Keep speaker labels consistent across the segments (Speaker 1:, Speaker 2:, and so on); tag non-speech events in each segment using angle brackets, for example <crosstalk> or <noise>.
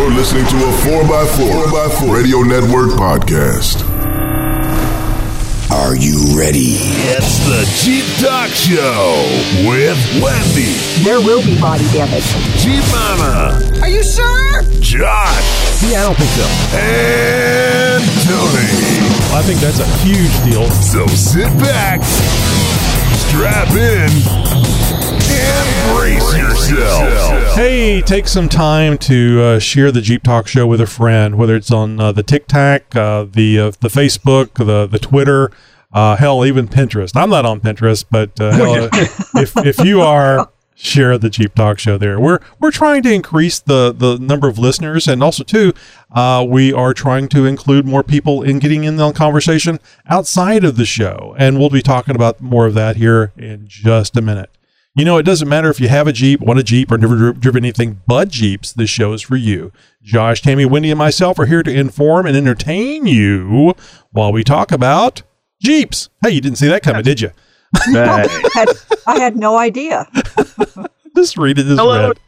Speaker 1: You're listening to a 4x4, 4x4 Radio Network podcast.
Speaker 2: Are you ready?
Speaker 1: It's the Jeep Talk Show with Wendy,
Speaker 3: There will be body damage.
Speaker 1: Jeep Mama,
Speaker 3: Are you sure?
Speaker 1: Josh,
Speaker 4: Yeah, I don't think so.
Speaker 1: and Tony.
Speaker 4: I think that's a huge deal.
Speaker 1: So sit back, strap in, and brace yourself.
Speaker 4: Hey, take some time to uh, share the Jeep Talk Show with a friend, whether it's on uh, the TikTok, uh, the uh, the Facebook, the the Twitter, uh, hell, even Pinterest. I'm not on Pinterest, but uh, hell, <laughs> if if you are, share the Jeep Talk Show there. We're we're trying to increase the the number of listeners, and also too, uh, we are trying to include more people in getting in the conversation outside of the show, and we'll be talking about more of that here in just a minute. You know, it doesn't matter if you have a Jeep, want a Jeep, or never dri- driven anything but Jeeps. This show is for you. Josh, Tammy, Wendy, and myself are here to inform and entertain you while we talk about Jeeps. Hey, you didn't see that coming, did you? <laughs> <laughs>
Speaker 3: Had, I had no idea.
Speaker 4: Just read it as
Speaker 5: Hello.
Speaker 4: read.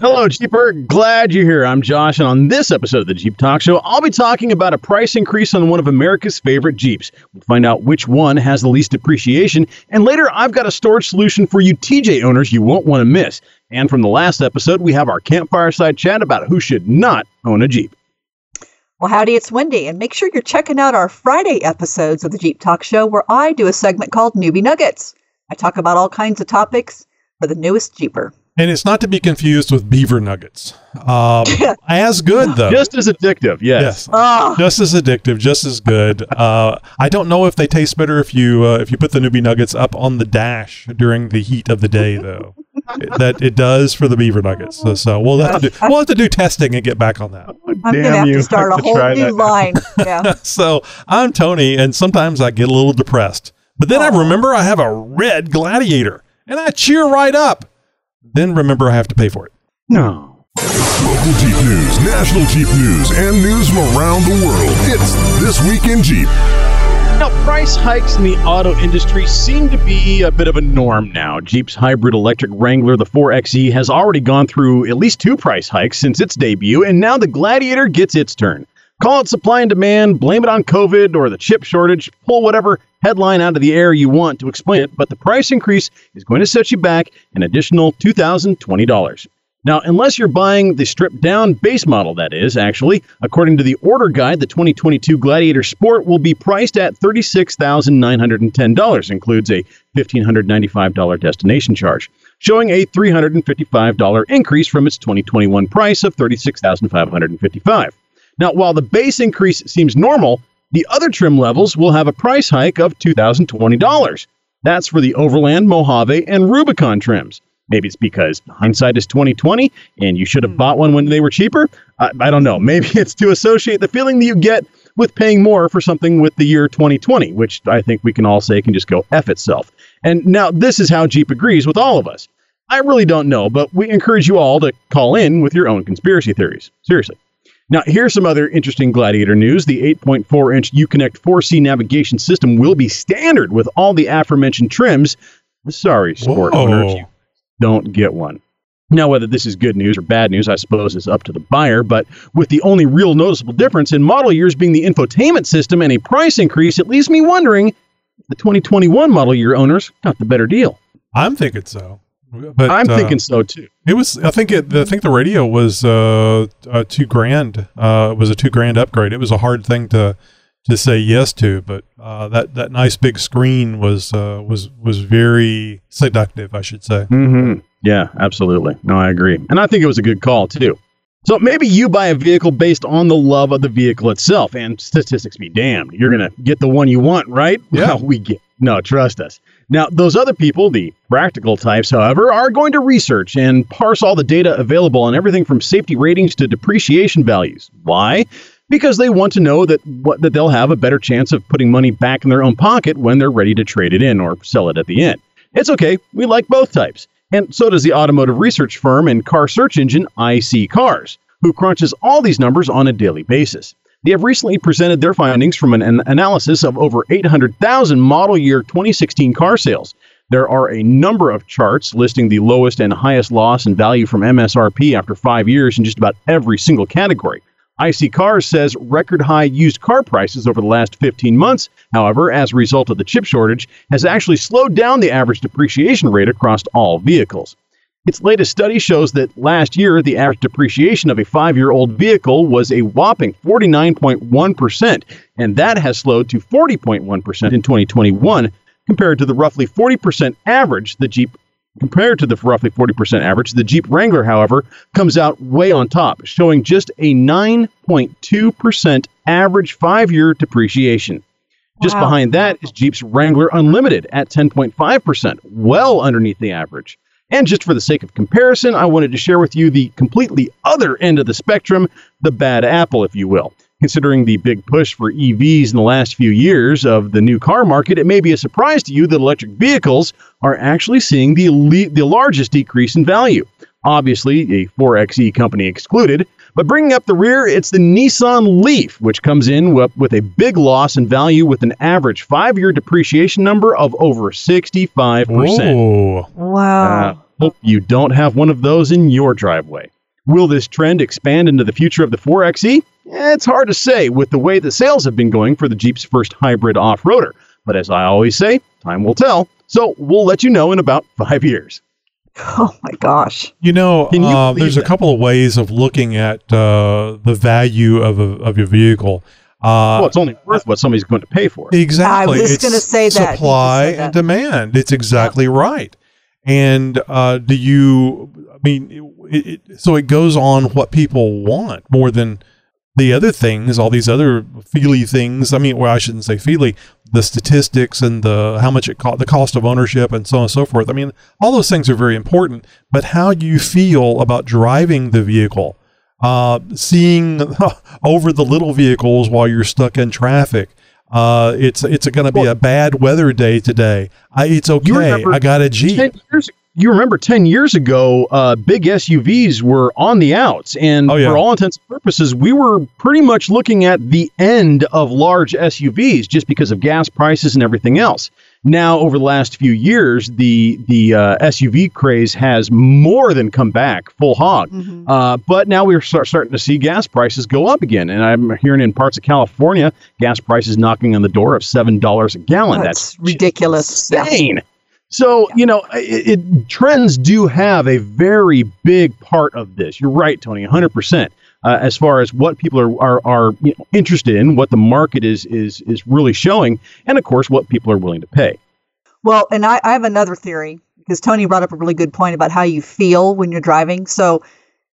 Speaker 5: Hello, Jeeper. Glad you're here. I'm Josh, and on this episode of the Jeep Talk Show, I'll be talking about a price increase on one of America's favorite Jeeps. We'll find out which one has the least depreciation, and later I've got a storage solution for you TJ owners you won't want to miss. And from the last episode, we have our campfire side chat about who should not own a Jeep.
Speaker 3: Well, howdy, it's Wendy, and make sure you're checking out our Friday episodes of the Jeep Talk Show where I do a segment called Newbie Nuggets. I talk about all kinds of topics for the newest Jeeper.
Speaker 4: And it's not to be confused with beaver nuggets. Um, <laughs> as good, though.
Speaker 5: Just as addictive, yes.
Speaker 4: yes.
Speaker 3: Oh,
Speaker 4: just as addictive, just as good. Uh, I don't know if they taste better if you uh, if you put the newbie nuggets up on the dash during the heat of the day, though. It- that it does for the beaver nuggets. So, so we'll have to do we'll have to do testing and get back on that.
Speaker 3: I'm going to
Speaker 5: Damn
Speaker 3: have
Speaker 5: you. <laughs>
Speaker 3: to start
Speaker 5: I
Speaker 3: a
Speaker 5: have to
Speaker 3: whole new
Speaker 5: that.
Speaker 3: line. <laughs> Yeah.
Speaker 4: So I'm Tony, and sometimes I get a little depressed, but then I remember I have a red gladiator, and I cheer right up. Then remember I have to pay for it.
Speaker 5: No.
Speaker 1: Local Jeep news, national Jeep news, and news from around the world. It's This Week in Jeep.
Speaker 5: Now, price hikes in the auto industry seem to be a bit of a norm now. Jeep's hybrid electric Wrangler, the 4xe, has already gone through at least two price hikes since its debut, and now the Gladiator gets its turn. Call it supply and demand, blame it on COVID or the chip shortage, pull whatever headline out of the air you want to explain it, but the price increase is going to set you back an additional $2,020. Now, unless you're buying the stripped down base model, that is, actually, according to the order guide, the 2022 Gladiator Sport will be priced at $36,910, includes a $1,595 destination charge, showing a $355 increase from its 2021 price of $36,555. Now, while the base increase seems normal, the other trim levels will have a price hike of $2,020. That's for the Overland, Mojave, and Rubicon trims. Maybe it's because hindsight is 2020 and you should have hmm. bought one when they were cheaper. I, I don't know. Maybe <laughs> it's to associate the feeling that you get with paying more for something with the year 2020, which I think we can all say can just go F itself. And now this is how Jeep agrees with all of us. I really don't know, but we encourage you all to call in with your own conspiracy theories. Seriously. Now, here's some other interesting Gladiator news. The 8.4 inch Uconnect 4C navigation system will be standard with all the aforementioned trims. Sorry, sport
Speaker 4: Whoa.
Speaker 5: owner, if you don't get one. Now, whether this is good news or bad news, I suppose, is up to the buyer, but with the only real noticeable difference in model years being the infotainment system and a price increase, it leaves me wondering if the 2021 model year owners got the better deal.
Speaker 4: I'm thinking so. But
Speaker 5: I'm
Speaker 4: uh,
Speaker 5: thinking so too.
Speaker 4: It was. I think it. I think the radio was uh, uh two grand. Uh, it was a two grand upgrade. It was a hard thing to to say yes to, but uh, that that nice big screen was uh, was was very seductive. I should say.
Speaker 5: Mm-hmm. Yeah, absolutely. No, I agree. And I think it was a good call, too. So maybe you buy a vehicle based on the love of the vehicle itself, and statistics be damned. You're going to get the one you want, right?
Speaker 4: Yeah.
Speaker 5: Well, we get. No, trust us. Now, those other people, the practical types, however, are going to research and parse all the data available on everything from safety ratings to depreciation values. Why? Because they want to know that what that they'll have a better chance of putting money back in their own pocket when they're ready to trade it in or sell it at the end. It's okay. We like both types. And so does the automotive research firm and car search engine iSeeCars, who crunches all these numbers on a daily basis. They have recently presented their findings from an, an analysis of over 800,000 model year 2016 car sales. There are a number of charts listing the lowest and highest loss in value from MSRP after five years in just about every single category. iSeeCars says record high used car prices over the last 15 months, however, as a result of the chip shortage, has actually slowed down the average depreciation rate across all vehicles. Its latest study shows that last year, the average depreciation of a five year old vehicle was a whopping 49.1%, and that has slowed to 40.1% in 2021, compared to the roughly 40% average the Jeep Compared to the roughly 40% average, the Jeep Wrangler, however, comes out way on top, showing just a 9.2% average five year depreciation. Just
Speaker 3: Wow.
Speaker 5: behind that is Jeep's Wrangler Unlimited at 10.5%, well underneath the average. And just for the sake of comparison, I wanted to share with you the completely other end of the spectrum, the bad apple, if you will. Considering the big push for EVs in the last few years of the new car market, it may be a surprise to you that electric vehicles are actually seeing the, le- the largest decrease in value. Obviously, a 4xe company excluded, but bringing up the rear, it's the Nissan Leaf, which comes in with a big loss in value with an average five year depreciation number of over 65%.
Speaker 4: Whoa.
Speaker 3: Wow.
Speaker 5: Uh, hope you don't have one of those in your driveway. Will this trend expand into the future of the 4xe? Eh, It's hard to say with the way the sales have been going for the Jeep's first hybrid off roader. But as I always say, time will tell. So we'll let you know in about five years. <laughs>
Speaker 3: oh my gosh.
Speaker 4: You know,
Speaker 5: you
Speaker 4: uh,
Speaker 5: believe
Speaker 4: there's a couple of ways of looking at uh, the value of, a, of your vehicle. Uh,
Speaker 5: well, it's only worth what somebody's going to pay for it.
Speaker 4: Exactly.
Speaker 3: I was gonna say that. You just
Speaker 4: Supply and demand. It's exactly right. And uh, do you? I mean, it, it, so it goes on what people want more than the other things. All these other feely things. I mean, well, I shouldn't say feely. The statistics and the how much it cost, the cost of ownership, and so on and so forth. I mean, all those things are very important. But how you feel about driving the vehicle, uh, seeing <laughs> over the little vehicles while you're stuck in traffic. Uh, it's it's going to be
Speaker 5: Well-
Speaker 4: a bad weather day today. I, it's okay. I got a Jeep.
Speaker 5: 10 years, you remember 10 years ago, uh, big SUVs were on the outs. And
Speaker 4: Oh, yeah.
Speaker 5: for all intents and purposes, we were pretty much looking at the end of large SUVs just because of gas prices and everything else. Now, over the last few years, the the uh, SUV craze has more than come back full hog.
Speaker 3: Mhm.
Speaker 5: Uh, but now we're start, starting to see gas prices go up again, and I'm hearing in parts of California, gas prices knocking on the door of seven dollars a gallon.
Speaker 3: That's
Speaker 5: That's
Speaker 3: ridiculous. Yeah.
Speaker 5: So you know, it, it, trends do have a very big part of this. You're right, Tony, 100 percent. Uh, as far as what people are are, are you know, interested in, what the market is is is really showing, and of course, what people are willing to pay.
Speaker 3: Well, and I, I have another theory because Tony brought up a really good point about how you feel when you're driving. So,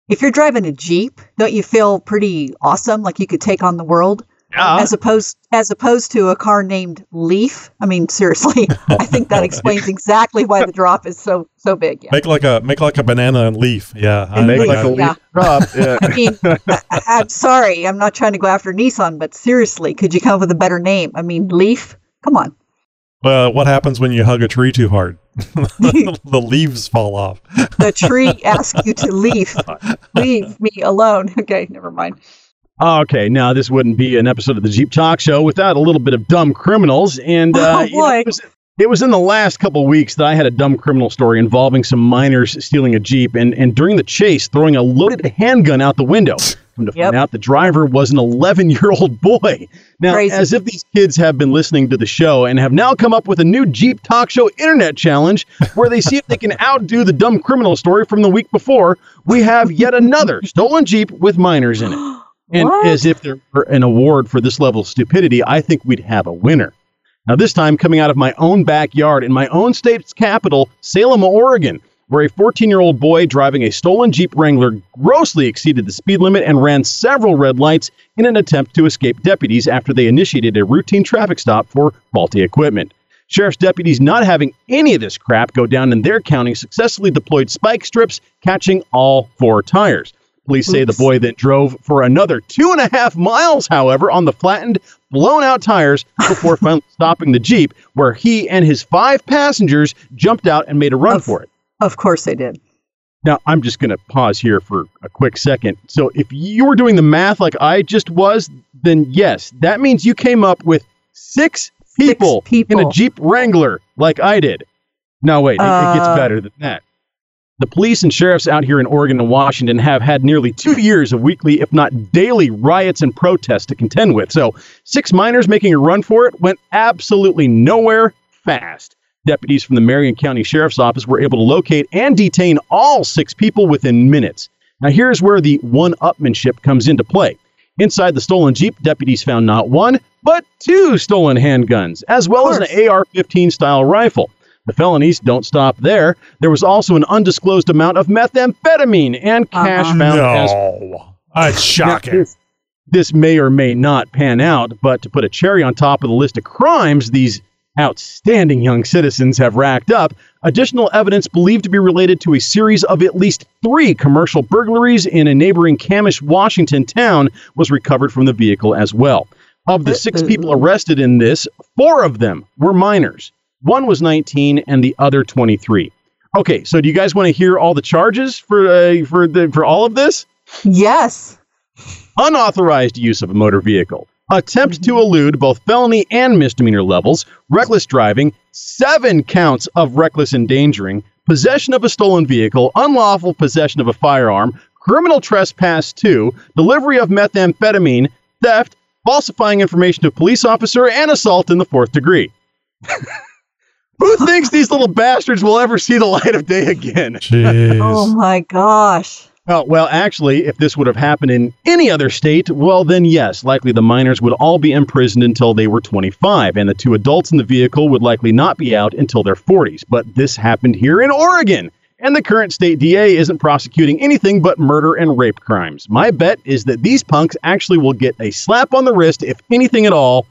Speaker 3: if you're driving a Jeep, don't you feel pretty awesome, like you could take on the world,
Speaker 5: Yeah.
Speaker 3: as opposed as opposed to a car named Leaf? I mean, seriously, <laughs> I think that explains <laughs> exactly why the drop is so so big. Yeah.
Speaker 4: Make like a make like a banana and leaf. Yeah,
Speaker 3: And
Speaker 4: think
Speaker 3: make
Speaker 5: like
Speaker 4: that-
Speaker 5: a
Speaker 3: Yeah.
Speaker 5: leaf drop. <laughs> Yeah.
Speaker 3: I mean, I, I'm sorry, I'm not trying to go after Nissan, but seriously, could you come up with a better name? I mean, Leaf. Come on.
Speaker 4: well, what happens when you hug a tree too hard? the leaves fall off.
Speaker 3: The tree asks you to leave. Leave me alone. Okay, never mind.
Speaker 5: Okay, now this wouldn't be an episode of the Jeep Talk Show without a little bit of dumb criminals. And uh,
Speaker 3: Oh,
Speaker 5: you know, it, was, it was in the last couple weeks that I had a dumb criminal story involving some minors stealing a Jeep and, and during the chase throwing a loaded handgun out the window. <laughs> Come to
Speaker 3: Yep.
Speaker 5: find out, the driver was an 11 year old boy. Now,
Speaker 3: Crazy.
Speaker 5: as if these kids have been listening to the show and have now come up with a new Jeep Talk Show internet challenge where they see if they can <laughs> outdo the dumb criminal story from the week before, we have yet another stolen Jeep with minors in it. <gasps> <gasps> <gasps> And
Speaker 3: What?
Speaker 5: as if there were an award for this level of stupidity, I think we'd have a winner. Now, this time coming out of my own backyard in my own state's capital, Salem, Oregon, where a 14 year old boy driving a stolen Jeep Wrangler grossly exceeded the speed limit and ran several red lights in an attempt to escape deputies after they initiated a routine traffic stop for faulty equipment. Sheriff's deputies, not having any of this crap go down in their county, successfully deployed spike strips, catching all four tires. Police say the boy then drove for another two and a half miles, however, on the flattened, blown out tires before <laughs> finally stopping the Jeep, where he and his five passengers jumped out and made a run
Speaker 3: Of-
Speaker 5: for it.
Speaker 3: Of course they did.
Speaker 5: Now, I'm just going to pause here for a quick second. So, if you were doing the math like I just was, then yes, that means you came up with six people,
Speaker 3: people.
Speaker 5: in a Jeep Wrangler like I did. No, wait, it, it gets
Speaker 3: Uh.
Speaker 5: better than that. The police and sheriffs out here in Oregon and Washington have had nearly two years of weekly, if not daily, riots and protests to contend with. So, six minors making a run for it went absolutely nowhere fast. Deputies from the Marion County Sheriff's Office were able to locate and detain all six people within minutes. Now, here's where the one upmanship comes into play. Inside the stolen Jeep, deputies found not one, but two stolen handguns, as well as an AR 15 style rifle. The felonies don't stop there. There was also an undisclosed amount of methamphetamine and cash
Speaker 3: Uh-huh.
Speaker 5: found as
Speaker 4: No, that's
Speaker 5: now,
Speaker 4: shocking.
Speaker 5: this, this may or may not pan out, but to put a cherry on top of the list of crimes these outstanding young citizens have racked up, additional evidence believed to be related to a series of at least three commercial burglaries in a neighboring Camas, Washington town was recovered from the vehicle as well. Of the six people arrested in this, four of them were minors. One was 19 and the other 23. Okay, so do you guys want to hear all the charges for uh, for the for all of this?
Speaker 3: Yes.
Speaker 5: unauthorized use of a motor vehicle, attempt to elude both felony and misdemeanor levels, reckless driving, seven counts of reckless endangering, possession of a stolen vehicle, unlawful possession of a firearm, criminal trespass two, delivery of methamphetamine, theft, falsifying information to a police officer, and assault in the fourth degree. <laughs> Who thinks these little bastards will ever see the light of day again?
Speaker 4: Jeez.
Speaker 3: Oh my gosh.
Speaker 5: Oh, well, actually, if this would have happened in any other state, well, then yes, likely the minors would all be imprisoned until they were 25, and the two adults in the vehicle would likely not be out until their 40s. But this happened here in Oregon, and the current state DA isn't prosecuting anything but murder and rape crimes. My bet is that these punks actually will get a slap on the wrist, if anything at all.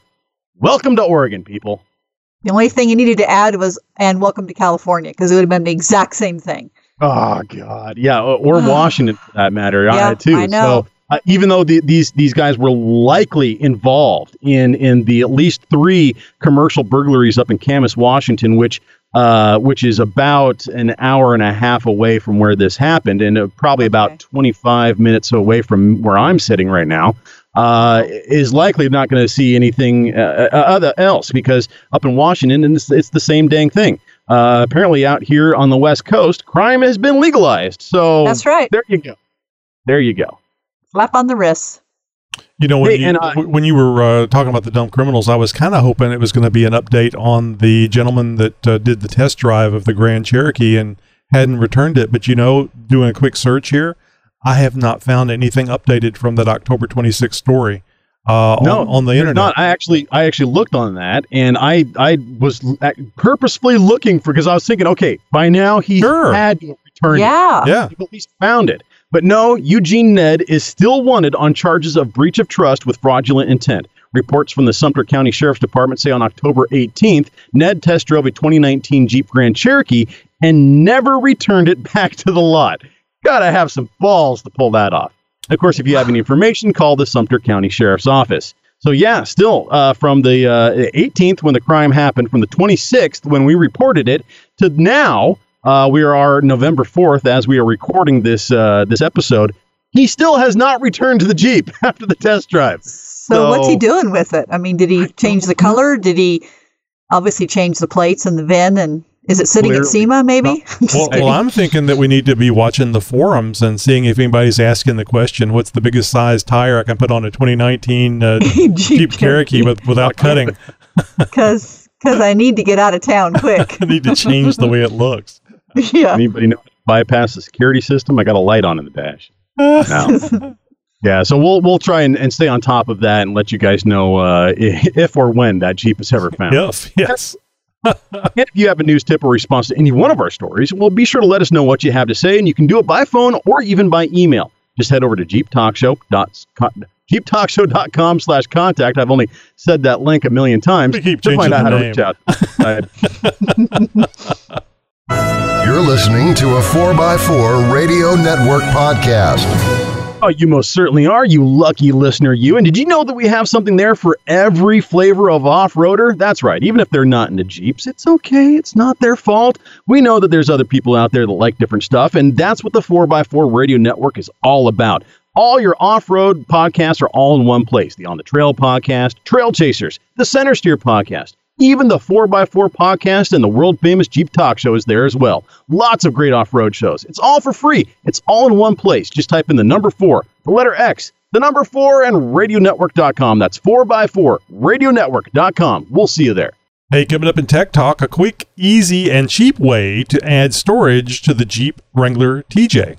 Speaker 5: Welcome to Oregon, people.
Speaker 3: The only thing you needed to add was, and welcome to California, because it would have been the exact same thing.
Speaker 5: Oh God, yeah, or, Washington for that matter,
Speaker 3: Yeah,
Speaker 5: uh, too.
Speaker 3: I know.
Speaker 5: So uh, even though the, these these guys were likely involved in in the at least three commercial burglaries up in Camas, Washington, which uh, which is about an hour and a half away from where this happened, and uh, probably
Speaker 3: Okay.
Speaker 5: about 25 minutes away from where I'm sitting right now. Uh, is likely not going to see anything uh, uh, other else because up in Washington, and it's, it's the same dang thing. Uh, apparently, out here on the West Coast, crime has been legalized. So
Speaker 3: That's right.
Speaker 5: there you go. There you go.
Speaker 3: Slap on the wrist.
Speaker 4: You know, when
Speaker 5: Hey,
Speaker 4: you,
Speaker 5: and I-
Speaker 4: w- when you were uh, talking about the dumb criminals, I was kind of hoping it was going to be an update on the gentleman that uh, did the test drive of the Grand Cherokee and hadn't returned it. But you know, doing a quick search here, I have not found anything updated from that October 26th story uh,
Speaker 5: No,
Speaker 4: on, on the internet.
Speaker 5: Not. I actually, I actually looked on that, and I, I was purposefully looking for because I was thinking, okay, by now he
Speaker 4: Sure.
Speaker 5: had returned. return. it.
Speaker 3: Yeah.
Speaker 4: yeah,
Speaker 5: He at least found it. But no, Eugene Ned is still wanted on charges of breach of trust with fraudulent intent. Reports from the Sumter County Sheriff's Department say on October 18th, Ned test drove a 2019 Jeep Grand Cherokee and never returned it back to the lot. Gotta have some balls to pull that off. Of course, if you have any information, call the Sumter County Sheriff's Office. So yeah, still uh, from the uh, 18th when the crime happened, from the 26th when we reported it, to now uh, we are November 4th as we are recording this uh, this episode. He still has not returned to the Jeep <laughs> after the test drive.
Speaker 3: So, what's he doing with it? I mean, did he change the color? Did he obviously change the plates and the VIN? And is it sitting at
Speaker 5: Clearly.
Speaker 3: SEMA? Maybe. <laughs> Just
Speaker 4: Well, well, I'm thinking that we need to be watching the forums and seeing if anybody's asking the question, "What's the biggest size tire I can put on a 2019 uh, <laughs> Jeep Cherokee with, without cutting?" <laughs>
Speaker 3: because because I need to get out of town quick.
Speaker 4: I need to change the way it looks.
Speaker 3: yeah.
Speaker 5: Anybody know bypass the security system? I got a light on in the dash. No. yeah, so we'll we'll try and, and stay on top of that and let you guys know uh, if or when that Jeep is ever found.
Speaker 4: Yes, yes. <laughs>
Speaker 5: And if you have a news tip or response to any one of our stories, well, be sure to let us know what you have to say, and you can do it by phone or even by email. Just head over to jeeptalkshow.com jeeptalkshow.com slash contact. I've only said that link a million times
Speaker 4: We keep
Speaker 5: to find
Speaker 4: changing
Speaker 5: out how
Speaker 4: the
Speaker 5: to reach out. <laughs>
Speaker 1: You're listening to a 4x4 Radio Network podcast.
Speaker 5: Oh, you most certainly are, you lucky listener, you. And did you know that we have something there for every flavor of off roader? That's right. Even if they're not into Jeeps, it's okay. It's not their fault. We know that there's other people out there that like different stuff, and that's what the 4x4 Radio Network is all about. All your off road podcasts are all in one place the On the Trail podcast, Trail Chasers, the Center Steer podcast, Even the 4x4 podcast and the world famous Jeep Talk Show is there as well. Lots of great off road shows. It's all for free. It's all in one place. Just type in the number four, the letter X, the number four, and radionetwork.com. That's 4x4, radionetwork.com. We'll see you there.
Speaker 4: Hey, coming up in Tech Talk, a quick, easy, and cheap way to add storage to the Jeep Wrangler TJ.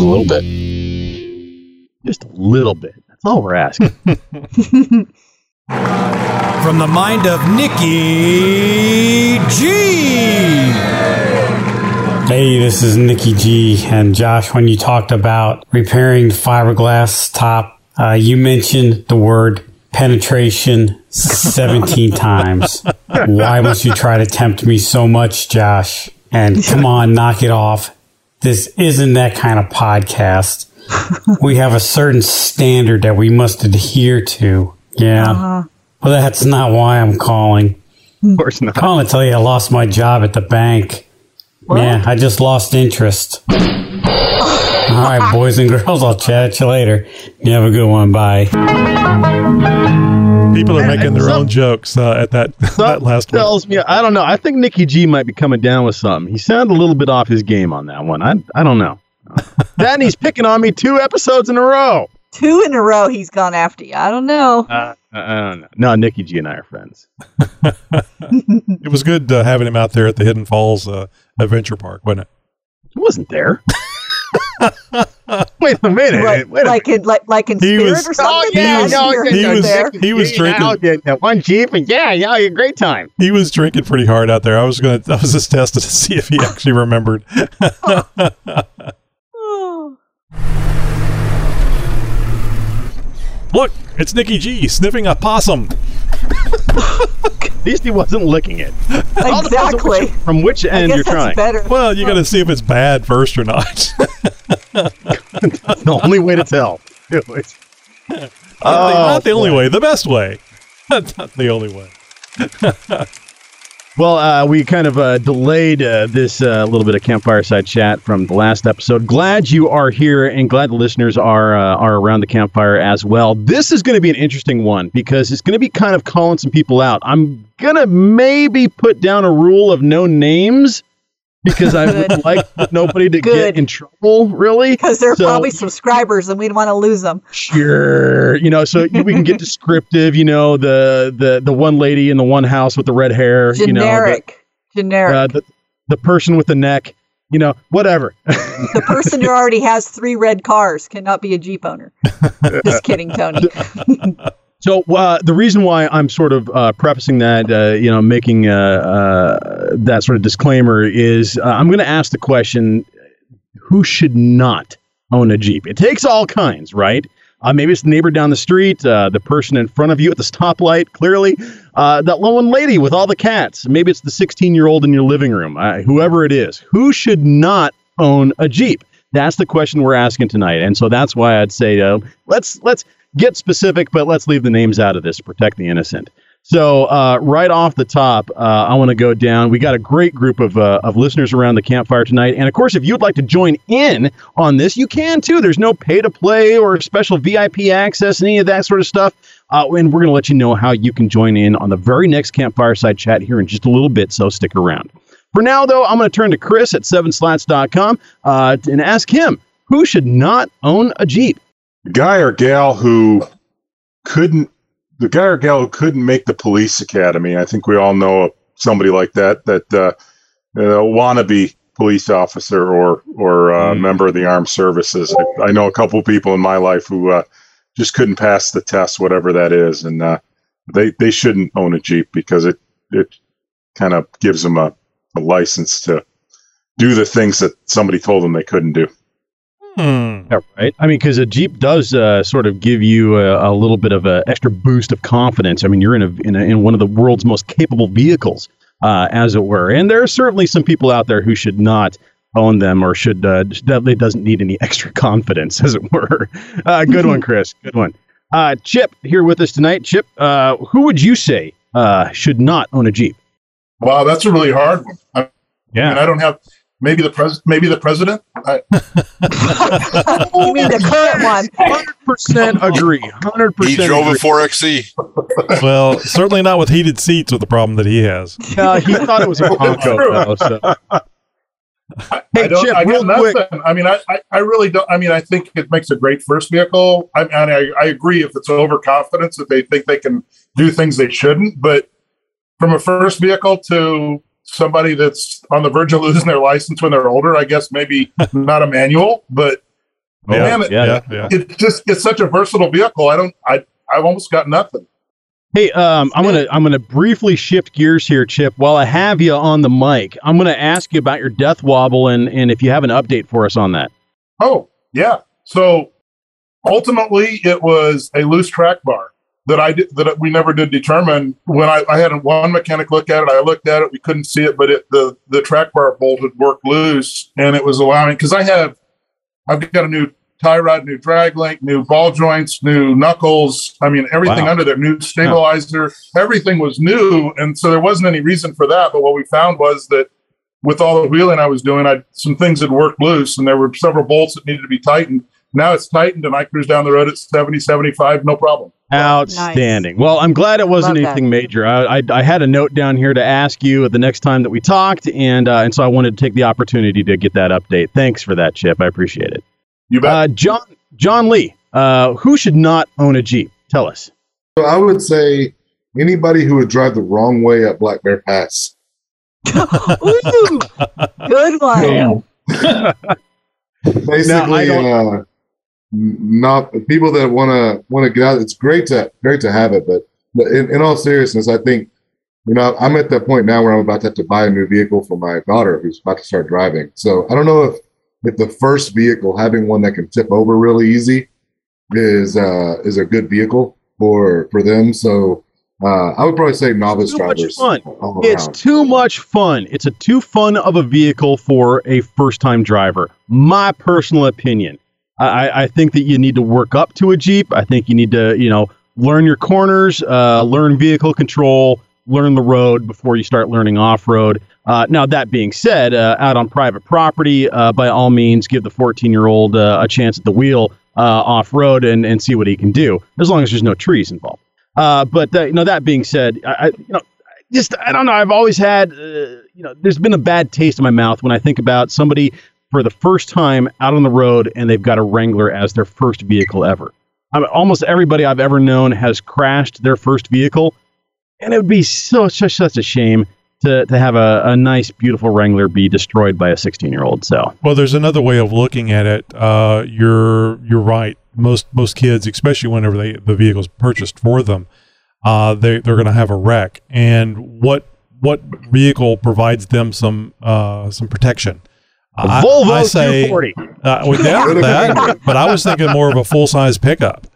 Speaker 2: a little bit?
Speaker 5: Just a little bit. That's all we're asking. <laughs>
Speaker 6: From the mind of Nikki G.
Speaker 7: Hey, this is Nikki G. And Josh, when you talked about repairing the fiberglass top, uh, you mentioned the word penetration 17 <laughs> times. Why must you try to tempt me so much, Josh? And come on, knock it off. This isn't that kind of podcast. <laughs> We have a certain standard that we must adhere to. Yeah.
Speaker 3: Uh-huh.
Speaker 7: Well, that's not why I'm calling.
Speaker 5: of course not.
Speaker 7: I'm Calling to tell you I lost my job at the bank. Yeah, I just lost interest. <laughs> All right, boys and girls, I'll chat at you later. You have a good one. Bye.
Speaker 4: People are making their own jokes uh, at that, <laughs> that last one.
Speaker 5: tells me I don't know. I think Nikki G might be coming down with something. He sounded a little bit off his game on that one. I I don't know. <laughs> then he's picking on me two episodes in a row.
Speaker 3: Two in a row he's gone after you. I don't know.
Speaker 5: Uh, I don't know. No, Nikki G and I are friends. <laughs>
Speaker 4: It was good uh, having him out there at the Hidden Falls uh, Adventure Park, wasn't it?
Speaker 5: He wasn't there. <laughs> wait a minute.
Speaker 3: Right,
Speaker 5: wait a
Speaker 3: like in like like in
Speaker 4: He
Speaker 3: spirit
Speaker 4: was-
Speaker 3: or something.
Speaker 5: Oh yeah,
Speaker 3: Yes,
Speaker 5: no,
Speaker 3: you're-
Speaker 4: he
Speaker 3: you're
Speaker 4: was-
Speaker 3: there.
Speaker 4: he was drinking-
Speaker 5: out there, that one jeep, and yeah, yeah, a great time.
Speaker 4: He was drinking pretty hard out there. I was gonna, I was just testing to see if he actually remembered.
Speaker 3: Oh. <laughs>
Speaker 4: Look, it's Nikki G sniffing a possum. <laughs>
Speaker 5: At least he wasn't licking it. All depends on
Speaker 3: Exactly.
Speaker 5: which- from which
Speaker 3: I
Speaker 5: end
Speaker 3: guess
Speaker 5: you're
Speaker 3: that's
Speaker 5: trying.
Speaker 3: better.
Speaker 4: Well, you got to see if it's bad first or not. <laughs>
Speaker 5: the only way to tell. Do it.
Speaker 4: not the,
Speaker 5: Oh, <laughs>
Speaker 4: not the only way, the best way. not the only way.
Speaker 5: Well, uh, we kind of uh, delayed uh, this uh, little bit of campfire side chat from the last episode. Glad you are here, and glad the listeners are uh, are around the campfire as well. This is going to be an interesting one because it's going to be kind of calling some people out. I'm gonna maybe put down a rule of no names because I would like nobody to
Speaker 3: Good.
Speaker 5: get in trouble. Really,
Speaker 3: Because they're
Speaker 5: So-
Speaker 3: probably subscribers and we'd want to lose them.
Speaker 5: Sure, you know, so we can get <laughs> descriptive. You know, the the the one lady in the one house with the red hair. You know, the-
Speaker 3: Generic. Generic.
Speaker 5: uh, the, the person with the neck, you know, whatever.
Speaker 3: the person who already has three red cars cannot be a Jeep owner. <laughs> Just kidding, Tony. <laughs>
Speaker 5: so uh, the reason why I'm sort of uh, prefacing that, uh, you know, making uh, uh, that sort of disclaimer is uh, I'm going to ask the question: Who should not own a Jeep? It takes all kinds, right? Maybe it's the neighbor down the street, the person in front of you at the stoplight, clearly, that lone lady with all the cats. Maybe it's the 16 year old in your living room, whoever it is. Who should not own a Jeep? That's the question we're asking tonight, and so that's why I'd say let's let's get specific, but let's leave the names out of this protect the innocent. So uh, right off the top, uh, I want to go down. We got a great group of uh, of listeners around the campfire tonight, and of course, if you'd like to join in on this, you can too. There's no pay to play or special VIP access, any of that sort of stuff. Uh, and we're going to let you know how you can join in on the very next campfireside chat here in just a little bit. So stick around. For now, though, I'm going to turn to Chris at sevenslats.com uh, and ask him who should not own a Jeep.
Speaker 8: Guy or gal who couldn't the guy or gal who couldn't make the police academy i think we all know somebody like that that uh, uh wannabe police officer or or uh,
Speaker 5: Mm.
Speaker 8: member of the armed services I, I know a couple people in my life who uh, just couldn't pass the test whatever that is and uh, they they shouldn't own a jeep because it it kind of gives them a, a license to do the things that somebody told them they couldn't do.
Speaker 5: Yeah, right. I mean, because a Jeep does uh, sort of give you a, a little bit of an extra boost of confidence. I mean, you're in a in, a, in one of the world's most capable vehicles, uh, as it were. And there are certainly some people out there who should not own them or should uh, definitely doesn't need any <laughs> extra confidence, as it were. Uh, good one, Chris. Good one. Uh, Chip here with us tonight. Chip, uh, who would you say uh, should not own a Jeep?
Speaker 9: Wow, that's a really hard one. I,
Speaker 5: Yeah.
Speaker 9: mean, I don't have maybe the pres maybe the president. I, <laughs>
Speaker 3: You mean the current one?
Speaker 5: Hundred percent agree. Hundred
Speaker 10: He
Speaker 5: percent.
Speaker 10: drove
Speaker 5: agree.
Speaker 10: a 4XE.
Speaker 4: Well, certainly not with heated seats with the problem that he has.
Speaker 5: Uh, he thought it was a Bronco, though. So. <laughs>
Speaker 9: I
Speaker 5: Hey,
Speaker 9: don't.
Speaker 5: Chip,
Speaker 9: I
Speaker 5: real
Speaker 9: got
Speaker 5: quick.
Speaker 9: nothing. I mean, I, I, I really don't. I mean, I think it makes a great first vehicle. I, and I, I agree if it's overconfidence that they think they can do things they shouldn't. But from a first vehicle to somebody that's on the verge of losing their license when they're older, I guess maybe <laughs> not a manual, but
Speaker 4: Yeah,
Speaker 9: man, it,
Speaker 5: yeah.
Speaker 4: yeah, yeah.
Speaker 9: it's just it's such a versatile vehicle. I don't. I I've almost got nothing.
Speaker 5: Hey, um, I'm gonna I'm gonna briefly shift gears here, Chip. While I have you on the mic, I'm gonna ask you about your death wobble and and if you have an update for us on that.
Speaker 9: Oh, yeah. So ultimately, it was a loose track bar that I did, that we never did determine. When I, I had one mechanic look at it, I looked at it, we couldn't see it, but it, the the track bar bolt had worked loose, and it was allowing because I have I've got a new tie rod, new drag link, new ball joints, new knuckles. I mean, everything
Speaker 5: Wow.
Speaker 9: under there, new stabilizer, everything was new, and so there wasn't any reason for that. But what we found was that with all the wheeling I was doing, I some things had worked loose, and there were several bolts that needed to be tightened. Now it's tightened, and I cruise down the road at 70, 75, no problem.
Speaker 5: Outstanding. Well, I'm glad it wasn't
Speaker 3: Love that.
Speaker 5: anything major. I, I I had a note down here to ask you the next time that we talked, and uh, and so I wanted to take the opportunity to get that update. Thanks for that, Chip. I appreciate it.
Speaker 9: You bet.
Speaker 5: Uh, John John Lee, uh, who should not own a Jeep? Tell us.
Speaker 11: So I would say anybody who would drive the wrong way at Black Bear Pass. <laughs>
Speaker 3: Ooh, good one. <laughs>
Speaker 11: Basically,
Speaker 5: Now, I don't-
Speaker 11: uh, n- not people that want to want to get out. It's great to great to have it, but, but in, in all seriousness, I think you know I'm at that point now where I'm about to have to buy a new vehicle for my daughter who's about to start driving. So I don't know if if the first vehicle having one that can tip over really easy is uh, is a good vehicle for for them. So uh, I would probably say novice
Speaker 5: Too much
Speaker 11: drivers.
Speaker 5: fun. It's
Speaker 11: around.
Speaker 5: too much fun. It's a too fun of a vehicle for a first time driver. My personal opinion. I, I- think that you need to work up to a Jeep. I think you need to, you know, learn your corners, uh, learn vehicle control, learn the road before you start learning off road. Uh, now, that being said, uh, out on private property, uh, by all means, give the 14 year old uh, a chance at the wheel uh, off road and, and see what he can do, as long as there's no trees involved. But you know, that being said, I, I you know, just I don't know. I've always had, you know, there's been a bad taste in my mouth when I think about somebody for the first time out on the road and they've got a Wrangler as their first vehicle ever. I mean, almost everybody I've ever known has crashed their first vehicle, and it would be so such such a shame to to have a, a nice, beautiful Wrangler be destroyed by a 16 year old. So
Speaker 4: Well, there's another way of looking at it. Uh, you're you're right. Most most kids, especially whenever they the vehicle's purchased for them, uh, they they're going to have a wreck. And what what vehicle provides them some uh, some protection?
Speaker 5: A Volvo 240.
Speaker 4: uh, well, yeah, <laughs> that, but I was thinking more of a full size pickup.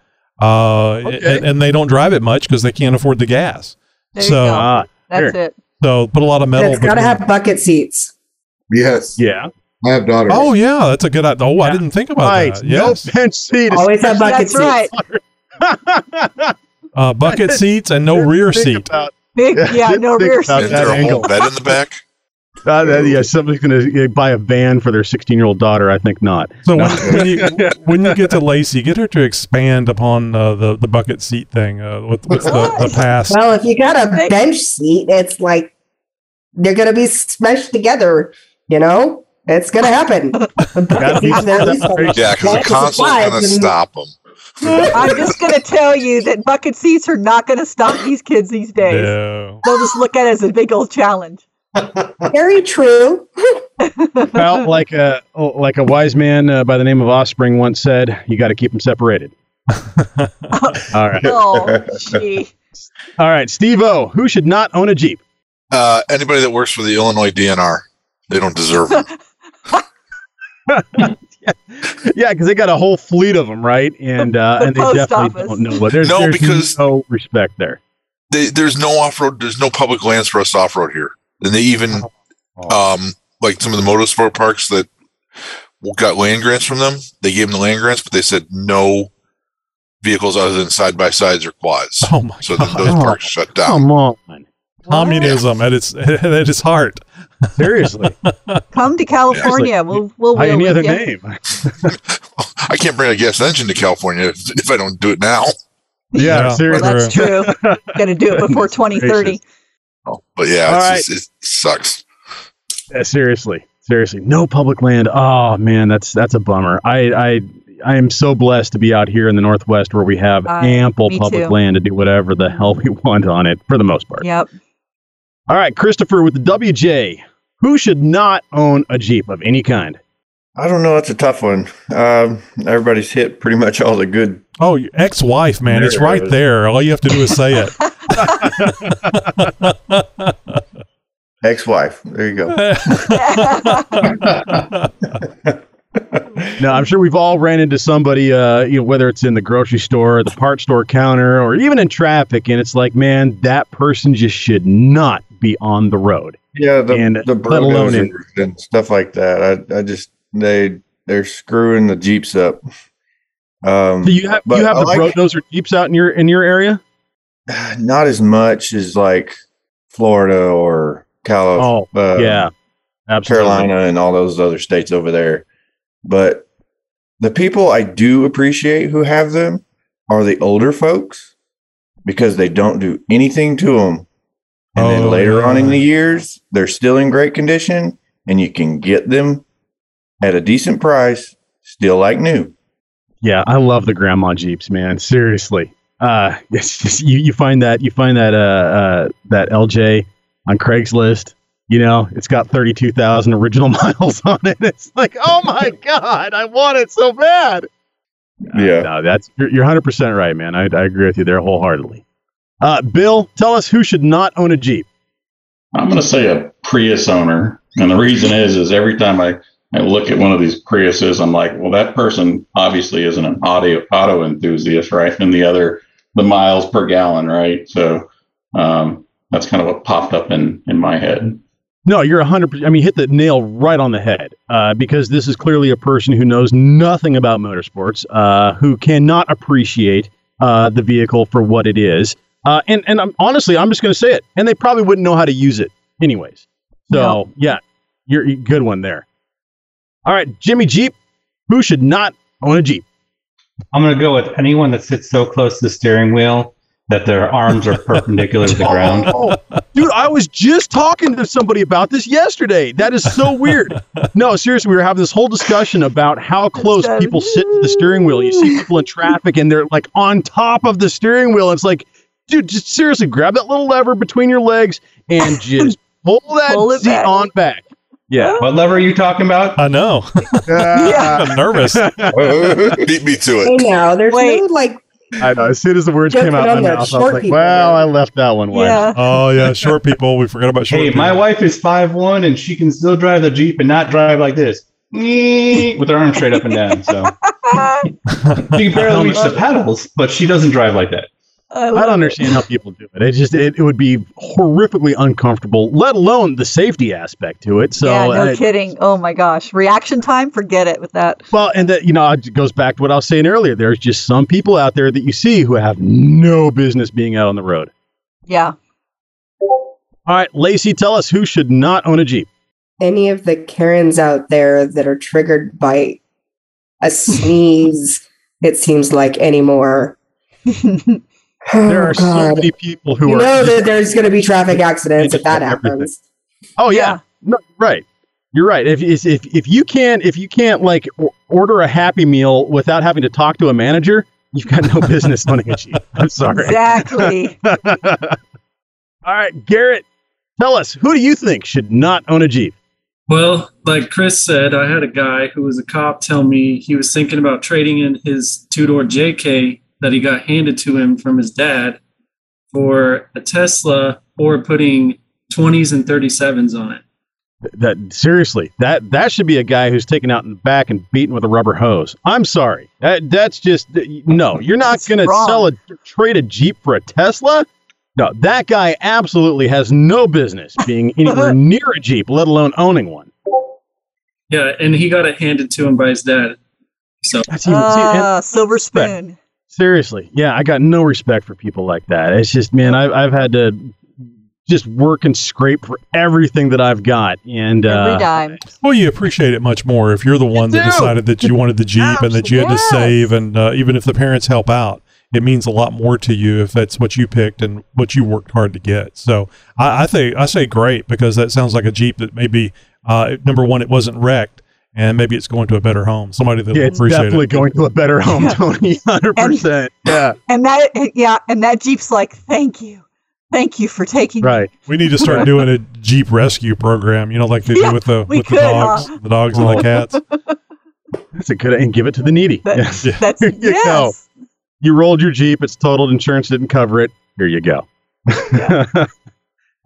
Speaker 4: Uh,
Speaker 5: Okay.
Speaker 4: and, and they don't drive it much because they can't afford the gas.
Speaker 3: There
Speaker 4: so
Speaker 3: go.
Speaker 5: Ah,
Speaker 3: That's
Speaker 5: here.
Speaker 3: it.
Speaker 4: so put a lot of metal.
Speaker 12: It's got to have bucket seats.
Speaker 11: Yes,
Speaker 5: yeah,
Speaker 11: I have daughters.
Speaker 4: Oh yeah, that's a good. idea. Oh, I didn't think about
Speaker 5: right.
Speaker 4: that.
Speaker 5: No
Speaker 4: Yes,
Speaker 5: bench seat.
Speaker 12: Always have <laughs> bucket
Speaker 3: That's
Speaker 12: seats.
Speaker 3: right.
Speaker 4: uh, bucket <laughs> seats and no rear seat.
Speaker 5: about-
Speaker 3: Big,
Speaker 5: Yeah,
Speaker 3: yeah, no rear seat.
Speaker 10: Is there a whole bed in the back?
Speaker 5: Uh, that- yeah, somebody's going to buy a van for their 16 year old daughter. I think not.
Speaker 4: So
Speaker 5: No.
Speaker 4: when, when you <laughs> when you get to Lacey, get her to expand upon uh, the the bucket seat thing. Uh, with, with the, the past.
Speaker 12: Well, if you got a bench seat, it's like they're going to be smashed together. You know, it's going to happen. <laughs> The bucket
Speaker 5: be
Speaker 12: seats, they're at least like
Speaker 10: Yeah, because the console's going to
Speaker 12: and-
Speaker 10: stop them.
Speaker 3: I'm just going to tell you that bucket seats are not going to stop these kids these days.
Speaker 4: No.
Speaker 3: They'll just look at it as a big old challenge.
Speaker 12: Very true.
Speaker 5: well, like a like a wise man uh, by the name of Offspring once said, "You got to keep them separated." <laughs> All right,
Speaker 3: Oh, gee.
Speaker 5: all right, Steve O. Who should not own a Jeep?
Speaker 10: Uh, anybody that works for the Illinois DNR, they don't deserve them. <laughs> <laughs>
Speaker 5: yeah, because they got a whole fleet of them, right? And uh,
Speaker 3: The
Speaker 5: and they definitely
Speaker 3: office.
Speaker 5: don't know what. There's,
Speaker 10: No,
Speaker 5: there's
Speaker 10: because-
Speaker 5: no respect there.
Speaker 10: They, there's no off road. There's no public lands for us to off road here. And they even, um, like some of the motorsport parks that got land grants from them, they gave them the land grants, but they said no vehicles other than side by sides or quads.
Speaker 4: Oh my
Speaker 10: So then
Speaker 4: God.
Speaker 10: those parks shut down.
Speaker 5: Come on,
Speaker 4: Communism at its <laughs> at its heart.
Speaker 5: seriously. <laughs>
Speaker 3: Come to California. We'll we'll
Speaker 5: By any
Speaker 3: with
Speaker 5: other
Speaker 3: you.
Speaker 5: name? <laughs>
Speaker 10: I can't bring a gas engine to California if, if I don't do it now.
Speaker 5: Yeah,
Speaker 4: Yeah.
Speaker 3: Well,
Speaker 5: seriously.
Speaker 3: that's true. Got to do it before 2030.
Speaker 10: But yeah,
Speaker 5: All
Speaker 10: it's just, it sucks.
Speaker 5: Yeah, seriously, seriously, no public land. Oh man, that's that's a bummer. I I I am so blessed to be out here in the Northwest where we have
Speaker 3: Uh,
Speaker 5: ample public
Speaker 3: too.
Speaker 5: land to do whatever the hell we <laughs> want on it for the most part.
Speaker 3: Yep.
Speaker 5: All right, Christopher with the WJ. Who should not own a Jeep of any kind?
Speaker 13: I don't know. It's a tough one. Um, everybody's hit pretty much all the good.
Speaker 4: Oh, ex-wife, man, it's
Speaker 13: it
Speaker 4: right
Speaker 13: is.
Speaker 4: there. All you have to do is say it. <laughs> <laughs>
Speaker 13: Ex-wife. There you go. <laughs>
Speaker 5: No, I'm sure we've all ran into somebody, uh, you know, whether it's in the grocery store, the part store counter, or even in traffic, and it's like, man, that person just should not be on the road.
Speaker 13: Yeah, the
Speaker 5: And
Speaker 13: the
Speaker 5: let alone in-
Speaker 13: and stuff like that. I I just they they're screwing the jeeps up. Um,
Speaker 5: Do you have you have
Speaker 13: I
Speaker 5: the
Speaker 13: like-
Speaker 5: Brodozer Jeeps out in your in your area? <sighs>
Speaker 13: not as much as like Florida or California.
Speaker 5: Oh, uh, yeah, absolutely.
Speaker 13: Carolina and all those other states over there. But the people I do appreciate who have them are the older folks because they don't do anything to them. And then
Speaker 4: Oh,
Speaker 13: later on in the years, they're still in great condition and you can get them at a decent price, still like new.
Speaker 5: Yeah, I love the grandma Jeeps, man. Seriously. Uh <laughs> just you, you find that you find that uh, uh that LJ on Craigslist, you know, it's got 32,000 original <laughs> miles on it. It's like, "Oh my <laughs> god, I want it so bad."
Speaker 13: Yeah.
Speaker 5: No, that's you're, you're 100% right, man. I, I agree with you there wholeheartedly. Uh Bill, tell us who should not own a Jeep.
Speaker 14: I'm going to say a Prius owner, and the reason is, is every time I, I look at one of these Priuses, I'm like, well, that person obviously isn't an auto auto enthusiast, right? And the other, the miles per gallon, right? So um, that's kind of what popped up in in my head.
Speaker 5: No, you're 100%. I mean, hit the nail right on the head uh, because this is clearly a person who knows nothing about motorsports, uh, who cannot appreciate uh, the vehicle for what it is. Uh, and and I'm, honestly, I'm just going to say it. And they probably wouldn't know how to use it anyways. So, yeah, you're you're- good one there. All right, Jimmy Jeep, who should not own a Jeep?
Speaker 15: I'm going to go with anyone that sits so close to the steering wheel that their arms are perpendicular to the ground. <laughs>
Speaker 5: Oh, dude, I was just talking to somebody about this yesterday. That is so weird. No, seriously, we were having this whole discussion about how close people sit to the steering wheel. You see people in traffic and they're like on top of the steering wheel. It's like, dude, just seriously grab that little lever between your legs and <laughs> just pull that
Speaker 3: Pull it
Speaker 5: seat
Speaker 3: back.
Speaker 5: on back. Yeah.
Speaker 15: What lever are you talking about?
Speaker 4: I know. <laughs>
Speaker 3: Yeah. <laughs>
Speaker 4: I'm nervous. <laughs>
Speaker 10: Beat me to
Speaker 12: Hey
Speaker 10: it.
Speaker 12: now, there's
Speaker 3: Wait.
Speaker 12: no like
Speaker 5: I know. As soon as the words
Speaker 12: Jumping
Speaker 5: came out of
Speaker 12: on
Speaker 5: my mouth, I was like,
Speaker 12: people
Speaker 5: well,
Speaker 12: there.
Speaker 5: I left that one. Wide.
Speaker 3: Yeah.
Speaker 4: Oh yeah, short people. We forgot about short
Speaker 15: Hey,
Speaker 4: people.
Speaker 15: my wife is five one and she can still drive the Jeep and not drive like this. With her arms straight up and down. So she can barely reach the pedals, but she doesn't drive like that.
Speaker 3: I,
Speaker 5: I don't
Speaker 3: it.
Speaker 5: understand how people do it. It just it, it would be horrifically uncomfortable, let alone the safety aspect to it. So
Speaker 3: yeah, no
Speaker 5: uh,
Speaker 3: kidding. Oh my gosh. Reaction time, forget it with that.
Speaker 5: well, and that you know it goes back to what I was saying earlier. There's just some people out there that you see who have no business being out on the road.
Speaker 3: Yeah.
Speaker 5: All right, Lacey, tell us who should not own a Jeep.
Speaker 12: any of the Karens out there that are triggered by a sneeze, it seems like anymore. <laughs> <sighs> Oh,
Speaker 5: There are so many people who
Speaker 12: you
Speaker 5: are.
Speaker 12: know that there's going to be traffic <laughs> accidents if that
Speaker 5: Everything.
Speaker 12: happens.
Speaker 5: oh yeah, No, right. You're right. If, if if if you can't if you can't like order a Happy Meal without having to talk to a manager, you've got no <laughs> business owning a Jeep. I'm sorry.
Speaker 3: Exactly. <laughs>
Speaker 5: All right, Garrett, tell us who do you think should not own a Jeep?
Speaker 16: Well, like Chris said, I had a guy who was a cop tell me he was thinking about trading in his two door JK that he got handed to him from his dad for a Tesla or putting 20s and 37s on it.
Speaker 5: That seriously, that that should be a guy who's taken out in the back and beaten with a rubber hose. I'm sorry, that that's just no. You're not going to sell a trade a Jeep for a Tesla. No, that guy absolutely has no business being <laughs> anywhere near a Jeep, let alone owning one.
Speaker 16: Yeah, and he got it handed to him by his dad. So
Speaker 5: That's even, see, and-
Speaker 3: Ah, silver spoon.
Speaker 5: Seriously, yeah, I got no respect for people like that. It's just, man, I've I've had to just work and scrape for everything that I've got, and
Speaker 3: Every
Speaker 5: uh,
Speaker 3: dime.
Speaker 4: Well, you appreciate it much more if you're the one that
Speaker 5: do.
Speaker 4: decided that you wanted the <laughs> Jeep and that you had to save, and uh, even if the parents help out, it means a lot more to you if that's what you picked and what you worked hard to get. So I, I think I say great because that sounds like a Jeep that maybe uh, number one it wasn't wrecked, and maybe it's going to a better home. Somebody that
Speaker 5: yeah,
Speaker 4: will
Speaker 5: it's
Speaker 4: appreciate
Speaker 5: definitely
Speaker 4: it.
Speaker 5: going to a better home, Tony. <laughs> Hundred percent. Yeah,
Speaker 3: And that, yeah, and that Jeep's like, thank you. Thank you for taking me."
Speaker 5: right.
Speaker 4: We need to start <laughs> doing a Jeep rescue program. You know, like they
Speaker 3: Yeah,
Speaker 4: do with the with
Speaker 3: could,
Speaker 4: the dogs,
Speaker 3: huh?
Speaker 4: the dogs and the cats. <laughs>
Speaker 5: That's a good, and give it to the needy.
Speaker 3: That-
Speaker 5: Yes.
Speaker 3: That's,
Speaker 5: Here you
Speaker 3: yes.
Speaker 5: go. You rolled your Jeep. It's totaled. Insurance didn't cover it. Here you go.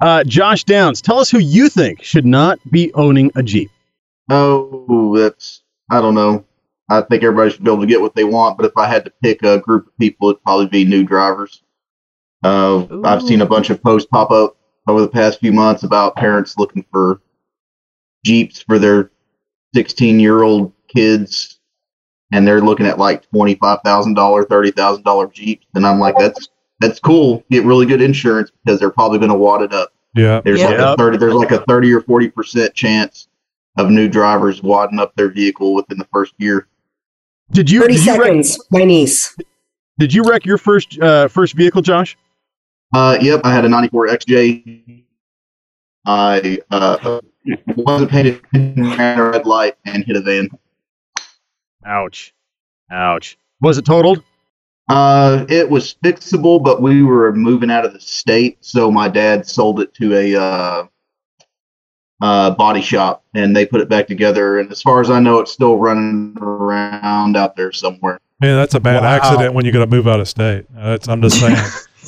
Speaker 5: uh, Josh Downs, tell us who you think should not be owning a Jeep.
Speaker 17: Oh, that's I don't know. I think everybody should be able to get what they want, but if I had to pick a group of people, it'd probably be new drivers. Uh, I've seen a bunch of posts pop up over the past few months about parents looking for Jeeps for their 16 year old kids, and they're looking at like $25,000, $30,000 Jeeps. And I'm like, that's that's cool. Get really good insurance because they're probably going to wad it up.
Speaker 4: Yeah.
Speaker 17: There's like
Speaker 5: Yeah.
Speaker 17: a 30 there's like a 30 or 40% chance of new drivers wadding up their vehicle within the first year.
Speaker 5: Did you
Speaker 12: 30
Speaker 5: did you, wreck.
Speaker 12: My niece.
Speaker 5: did you wreck your first uh, first vehicle, Josh?
Speaker 17: Uh, yep, I had a 94 XJ. I uh, wasn't paying attention, ran a red light, and hit a van.
Speaker 5: Ouch. Ouch. Was it totaled?
Speaker 17: Uh, it was fixable, but we were moving out of the state, so my dad sold it to a uh, uh, body shop, and they put it back together. And as far as I know, it's still running around out there somewhere.
Speaker 4: Man, that's a bad
Speaker 5: Wow.
Speaker 4: accident when you got to move out of state. That's, I'm just saying.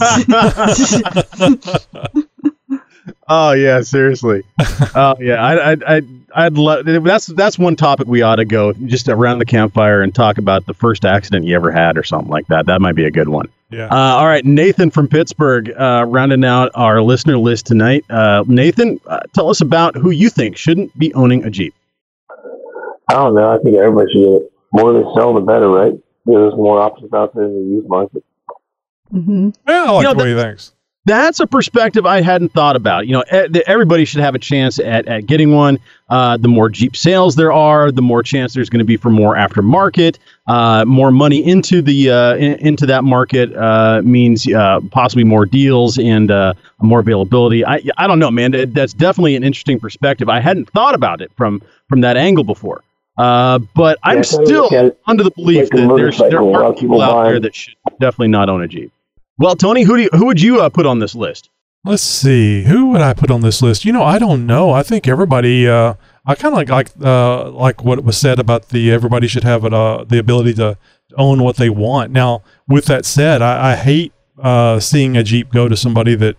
Speaker 4: <laughs> <laughs>
Speaker 5: Oh yeah, seriously. <laughs> Oh yeah, I, I, I, I'd love. That's that's one topic we ought to go just around the campfire and talk about the first accident you ever had or something like that. That might be a good one.
Speaker 4: yeah.
Speaker 5: Uh, all right, Nathan from Pittsburgh, uh, rounding out our listener list tonight. Uh, Nathan, uh, tell us about who you think shouldn't be owning a Jeep.
Speaker 18: I don't know. I think everybody should get it. More they sell, the better, right? There's more options out there in the used market.
Speaker 3: Mm-hmm.
Speaker 4: yeah, I like
Speaker 5: You know,
Speaker 4: the way he thinks.
Speaker 5: That's a perspective I hadn't thought about. You know, everybody should have a chance at, at getting one. Uh, the more Jeep sales there are, the more chance there's going to be for more aftermarket. Uh, more money into the uh, in, into that market uh, means uh, possibly more deals and uh, more availability. I I don't know, man. That's definitely an interesting perspective. I hadn't thought about it from from that angle before. Uh, but I'm
Speaker 18: Yeah, I kinda
Speaker 5: still
Speaker 18: look at it
Speaker 5: under the belief that there's, there
Speaker 18: motorcycle. A lot
Speaker 5: are
Speaker 18: people
Speaker 5: people out there that should definitely not own a Jeep. Well, Tony, who do you, who would you uh, put on this list?
Speaker 4: Let's see. Who would I put on this list? You know, I don't know. I think everybody. Uh, I kind of like like uh, like what was said about the everybody should have it, uh, the ability to own what they want. Now, with that said, I, I hate uh, seeing a Jeep go to somebody that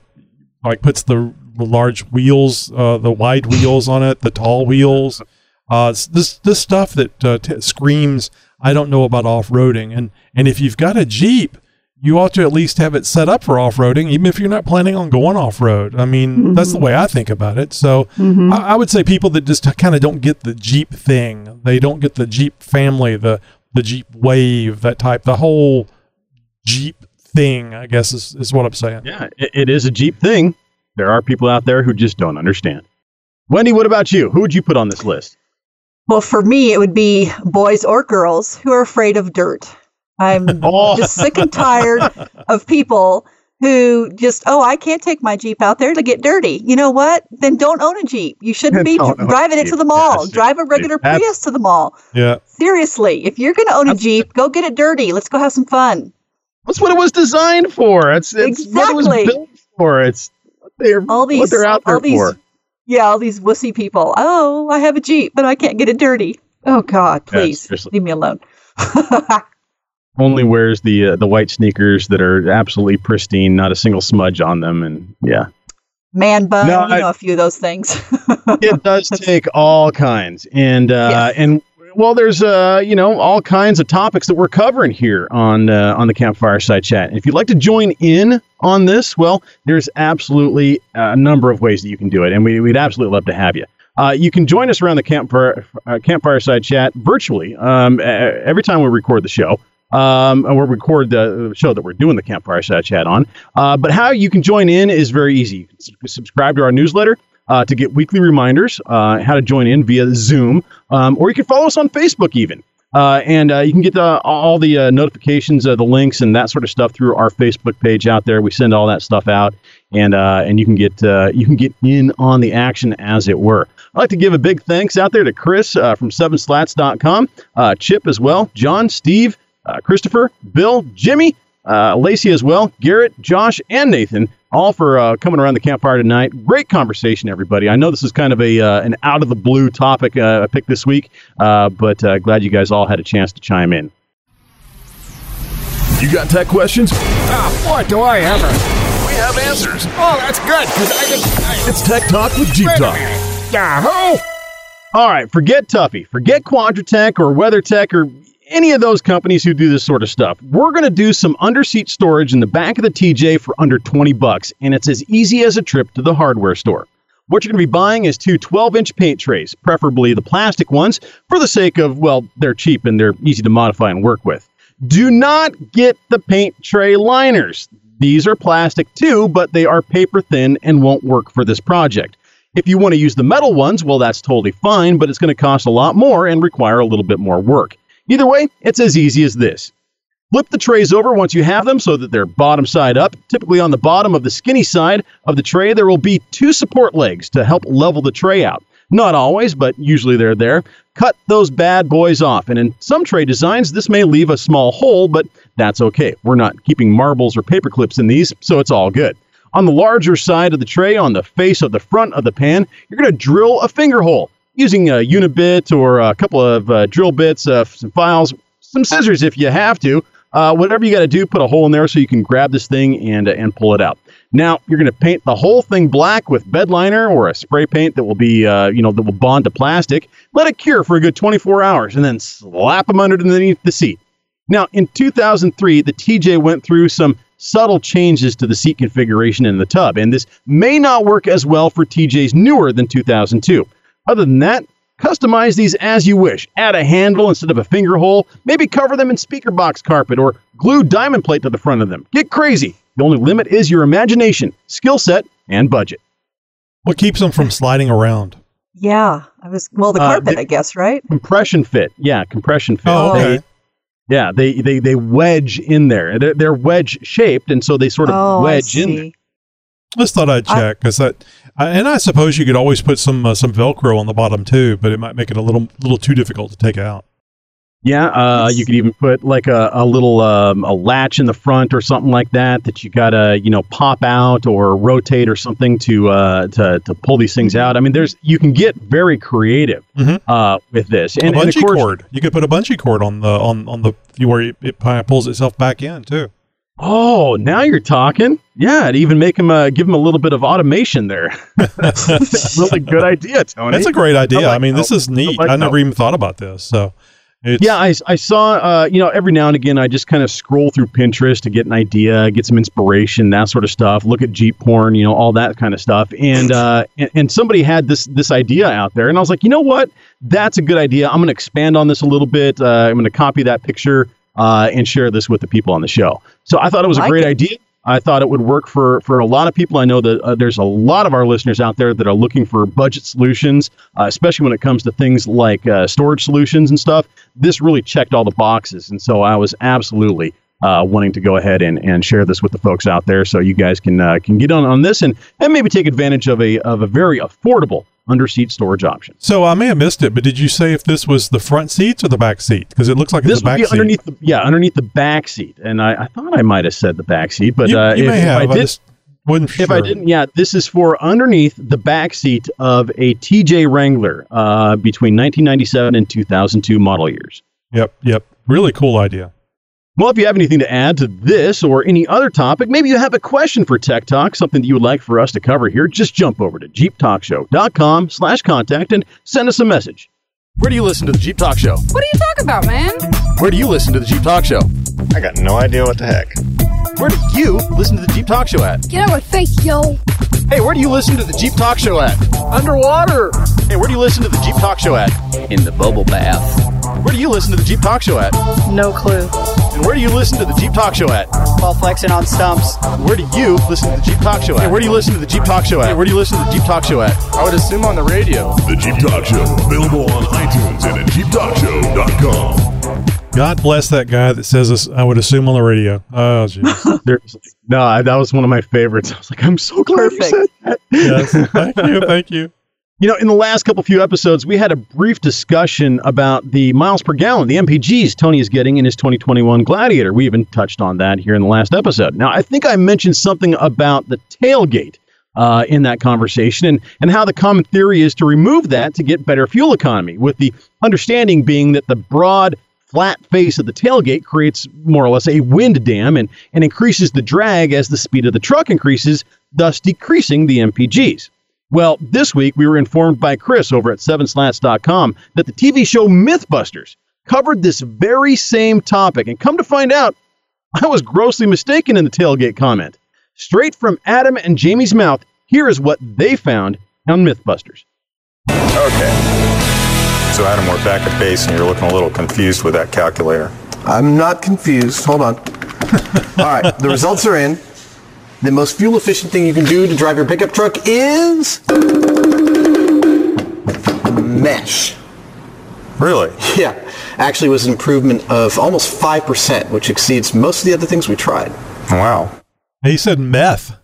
Speaker 4: like puts the large wheels, uh, the wide wheels on it, the tall wheels. Uh, this this stuff that t- screams. I don't know about off roading, and and if you've got a Jeep, you ought to at least have it set up for off roading, even if you're not planning on going off road. I mean, that's the way I think about it. So
Speaker 3: Mhm.
Speaker 4: I, I would say people that just kind of don't get the Jeep thing, they don't get the Jeep family, the the Jeep wave, that type, the whole Jeep thing. I guess is, is what I'm saying.
Speaker 5: Yeah, it, it is a Jeep thing. There are people out there who just don't understand. Wendy, what about you? Who would you put on this list?
Speaker 3: Well, for me, it would be boys or girls who are afraid of dirt. I'm <laughs>
Speaker 5: Oh.
Speaker 3: just sick and tired of people who just, oh, I can't take my Jeep out there to get dirty. You know what? Then don't own a Jeep. You <laughs> shouldn't be
Speaker 5: Don't own a
Speaker 3: driving it to the mall.
Speaker 5: Yes,
Speaker 3: Drive a regular Prius to the mall.
Speaker 4: Yeah.
Speaker 3: Seriously, if you're going to own a Jeep, go get it dirty. Let's go have some fun.
Speaker 5: That's what it was designed for. It's, it's what it was
Speaker 3: Exactly.
Speaker 5: built for. It's what they're,
Speaker 3: All these,
Speaker 5: what they're out there
Speaker 3: these,
Speaker 5: for.
Speaker 3: yeah, all these wussy people. Oh, I have a Jeep, but I can't get it dirty. Oh God, please
Speaker 5: seriously.
Speaker 3: leave me alone. <laughs>
Speaker 5: Only wears the uh, the white sneakers that are absolutely pristine, not a single smudge on them, and yeah,
Speaker 3: Man bun,
Speaker 5: No,
Speaker 3: you
Speaker 5: I-
Speaker 3: know, a few of those things. <laughs>
Speaker 5: it does take all kinds and uh and well there's uh you know all kinds of topics that we're covering here on uh, on the campfire side chat. And if you'd like to join in on this well there's absolutely a number of ways that you can do it and we, we'd absolutely love to have you. Uh, you can join us around the campfire uh, campfire side chat virtually um, every time we record the show um, and we'll record the show that we're doing the campfire side chat on. Uh, but how you can join in is very easy. You can s- subscribe to our newsletter uh, to get weekly reminders uh, how to join in via Zoom, um, or you can follow us on Facebook even. Uh, and uh, you can get the, all the uh, notifications, uh, the links, and that sort of stuff through our Facebook page out there. We send all that stuff out, and uh, and you can get uh, you can get in on the action as it were. I'd like to give a big thanks out there to Chris from SevenSlats.com, Chip as well, John, Steve, uh, Christopher, Bill, Jimmy, uh, Lacey as well, Garrett, Josh, and Nathan, all for uh, coming around the campfire tonight. Great conversation, everybody. I know this is kind of a uh, an out of the blue topic uh, I picked this week, uh, but uh, glad you guys all had a chance to chime in.
Speaker 1: You got tech questions?
Speaker 6: Ah, boy, do I ever.
Speaker 1: We have answers.
Speaker 6: Oh, that's good, because I can.
Speaker 1: It's Tech Talk with Jeep Talk.
Speaker 6: Yahoo!
Speaker 5: All right, forget Tuffy, forget Quadratec or WeatherTech or any of those companies who do this sort of stuff. We're going to do some underseat storage in the back of the TJ for under 20 bucks, and it's as easy as a trip to the hardware store. What you're going to be buying is two 12 inch paint trays, preferably the plastic ones, for the sake of, well, they're cheap and they're easy to modify and work with. Do not get the paint tray liners. These are plastic too, but they are paper thin and won't work for this project. If you want to use the metal ones, well, that's totally fine, but it's going to cost a lot more and require a little bit more work. Either way, it's as easy as this. Flip the trays over once you have them so that they're bottom side up. Typically, on the bottom of the skinny side of the tray, there will be two support legs to help level the tray out. Not always, but usually they're there. Cut those bad boys off. And in some tray designs, this may leave a small hole, but that's okay. We're not keeping marbles or paper clips in these, so it's all good. On the larger side of the tray, on the face of the front of the pan, you're going to drill a finger hole using a unibit or a couple of uh, drill bits, uh, some files, some scissors if you have to. Uh, whatever you got to do, put a hole in there so you can grab this thing and uh, and pull it out. Now you're going to paint the whole thing black with bed liner or a spray paint that will be uh, you know that will bond to plastic. Let it cure for a good 24 hours, and then slap them underneath the seat. Now in 2003, the TJ went through some subtle changes to the seat configuration in the tub, and this may not work as well for TJs newer than 2002. Other than that, customize these as you wish. Add a handle instead of a finger hole. Maybe cover them in speaker box carpet or glue diamond plate to the front of them. Get crazy. The only limit is your imagination, skill set, and budget.
Speaker 4: What keeps them from sliding around?
Speaker 3: yeah, I was well, the
Speaker 5: Uh,
Speaker 3: carpet,
Speaker 5: the-
Speaker 3: I guess, right?
Speaker 5: Compression fit. Yeah, compression fit.
Speaker 4: Oh, okay.
Speaker 5: They- yeah, they, they they wedge in there. They're, they're wedge shaped, and so they sort of
Speaker 3: Oh, I
Speaker 5: wedge in there.
Speaker 3: See.
Speaker 4: Just thought I'd check because that, I, and I suppose you could always put some uh, some Velcro on the bottom too, but it might make it a little little too difficult to take out.
Speaker 5: Yeah, uh, you could even put like a, a little um, a latch in the front or something like that that you gotta you know pop out or rotate or something to uh, to to pull these things out. I mean, there's you can get very creative uh, with this, and,
Speaker 4: a
Speaker 5: and of course,
Speaker 4: cord. You could put a bungee cord on the on on the you where it, it pulls itself back in too.
Speaker 5: Oh, now you're talking. Yeah, to even make them uh, give them a little bit of automation there. <laughs> That's a really <laughs> good idea, Tony.
Speaker 4: That's a great idea. I,
Speaker 5: like
Speaker 4: mean, this is neat.
Speaker 5: like
Speaker 4: I never
Speaker 5: help.
Speaker 4: even thought about this. So, it's,
Speaker 5: yeah, I, I saw, uh, you know, every now and again, I just kind of scroll through Pinterest to get an idea, get some inspiration, that sort of stuff. Look at Jeep porn, you know, all that kind of stuff. And uh, and, and somebody had this this idea out there, and I was like, you know what? That's a good idea. I'm going to expand on this a little bit. Uh, I'm going to copy that picture uh, and share this with the people on the show. So I thought it was a
Speaker 3: Like
Speaker 5: great
Speaker 3: it.
Speaker 5: idea. I thought it would work for for a lot of people. I know that uh, there's a lot of our listeners out there that are looking for budget solutions, uh, especially when it comes to things like uh, storage solutions and stuff. This really checked all the boxes, and so I was absolutely uh, wanting to go ahead and, and share this with the folks out there, so you guys can uh, can get on on this and and maybe take advantage of a of a very affordable underseat storage option.
Speaker 4: So I may have missed it, but did you say if this was the front seats or the back seat? Because it looks like
Speaker 5: This
Speaker 4: it's the
Speaker 5: would
Speaker 4: back
Speaker 5: be
Speaker 4: seat.
Speaker 5: underneath the yeah underneath the back seat, and I, I thought I might have said the back seat, but
Speaker 4: you,
Speaker 5: uh,
Speaker 4: you
Speaker 5: if,
Speaker 4: may
Speaker 5: if
Speaker 4: have.
Speaker 5: I
Speaker 4: I,
Speaker 5: did,
Speaker 4: just wasn't
Speaker 5: If I didn't, yeah, this is for underneath the back seat of a TJ Wrangler uh, between 1997 and 2002 model years.
Speaker 4: Yep, yep. Really cool idea.
Speaker 5: Well, if you have anything to add to this or any other topic, maybe you have a question for Tech Talk, something that you would like for us to cover here, just jump over to jeeptalkshow.com slash contact and send us a message.
Speaker 19: Where do you listen to the Jeep Talk Show?
Speaker 20: What are you talking about, man?
Speaker 19: Where do you listen to the Jeep Talk Show?
Speaker 21: I got no idea what the heck.
Speaker 19: Where do you listen to the Jeep Talk Show at?
Speaker 20: Get out of my face, yo.
Speaker 19: Hey, where do you listen to the Jeep Talk Show at?
Speaker 6: Underwater.
Speaker 19: Hey, where do you listen to the Jeep Talk Show at?
Speaker 22: In the bubble bath.
Speaker 19: Where do you listen to the Jeep Talk Show at?
Speaker 23: No clue.
Speaker 19: And where do you listen to the Jeep Talk Show at?
Speaker 23: While flexing on stumps.
Speaker 19: Where do you listen to the Jeep Talk Show at? Hey, where do you listen to the Jeep Talk Show at? Hey, where do you listen to the Jeep Talk Show at?
Speaker 21: I would assume on the radio.
Speaker 1: The Jeep Talk Show, available on iTunes and at JeepTalkShow.com.
Speaker 4: God bless that guy that says this. I would assume on the radio. Oh, jeez. <laughs>
Speaker 5: No, I- that was one of my favorites. I was like, I'm so glad you said that.
Speaker 4: yes. Thank you. Thank you.
Speaker 5: You know, in the last couple few episodes, we had a brief discussion about the miles per gallon, the MPGs Tony is getting in his 2021 Gladiator. We even touched on that here in the last episode. Now, I think I mentioned something about the tailgate uh, in that conversation and, and how the common theory is to remove that to get better fuel economy, with the understanding being that the broad, flat face of the tailgate creates more or less a wind dam and, and increases the drag as the speed of the truck increases, thus decreasing the MPGs. Well, this week we were informed by Chris over at 7slats.com that the TV show Mythbusters covered this very same topic. And come to find out, I was grossly mistaken in the tailgate comment. Straight from Adam and Jamie's mouth, here is what they found on Mythbusters.
Speaker 21: Okay. So, Adam, we're back at base, and you're looking a little confused with that calculator.
Speaker 24: I'm not confused. Hold on. <laughs> All right, the results are in. The most fuel efficient thing you can do to drive your pickup truck is mesh.
Speaker 21: Really? <laughs>
Speaker 24: Yeah. Actually, it was an improvement of almost 5%, which exceeds most of the other things we tried.
Speaker 21: Wow.
Speaker 4: He said meth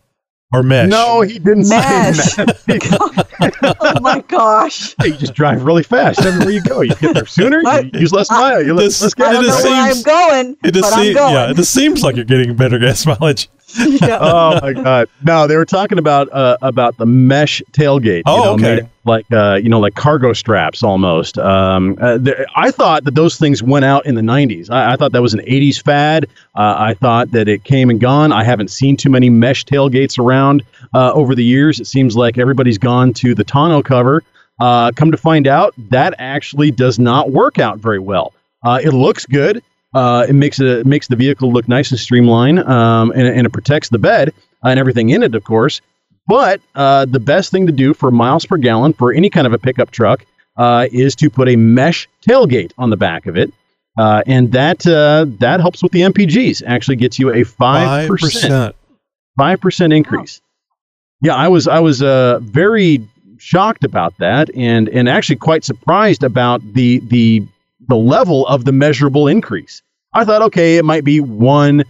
Speaker 4: or mesh.
Speaker 5: No, he didn't
Speaker 3: Mesh.
Speaker 5: say that. <laughs>
Speaker 3: oh my gosh.
Speaker 5: you just drive really fast. Everywhere you go, you get there sooner, you use less uh, mile, you
Speaker 4: This-
Speaker 5: less
Speaker 4: it
Speaker 5: gas.
Speaker 3: I don't know
Speaker 4: just
Speaker 3: where I'm going,
Speaker 4: It just
Speaker 3: but I'm
Speaker 4: seems,
Speaker 3: going.
Speaker 4: yeah, it just seems like you're getting better <laughs> gas mileage. <laughs>
Speaker 5: oh my god! No, they were talking about uh, about the mesh tailgate.
Speaker 4: Oh,
Speaker 5: you know,
Speaker 4: okay.
Speaker 5: made like uh, you know, like cargo straps almost. Um, uh, th- I thought that those things went out in the '90s. I, I thought that was an '80s fad. Uh, I thought that it came and gone. I haven't seen too many mesh tailgates around uh, over the years. It seems like everybody's gone to the tonneau cover. Uh, come to find out, that actually does not work out very well. Uh, it looks good. Uh, it makes it, makes the vehicle look nice and streamlined, um, and, and it protects the bed and everything in it, of course. But uh, the best thing to do for miles per gallon for any kind of a pickup truck uh, is to put a mesh tailgate on the back of it, uh, and that uh, that helps with the MPGs. Actually, gets you a five percent
Speaker 4: 5%.
Speaker 5: five percent increase. Yeah, I was I was uh, very shocked about that, and and actually quite surprised about the the the level of the measurable increase. I thought, okay, it might be one,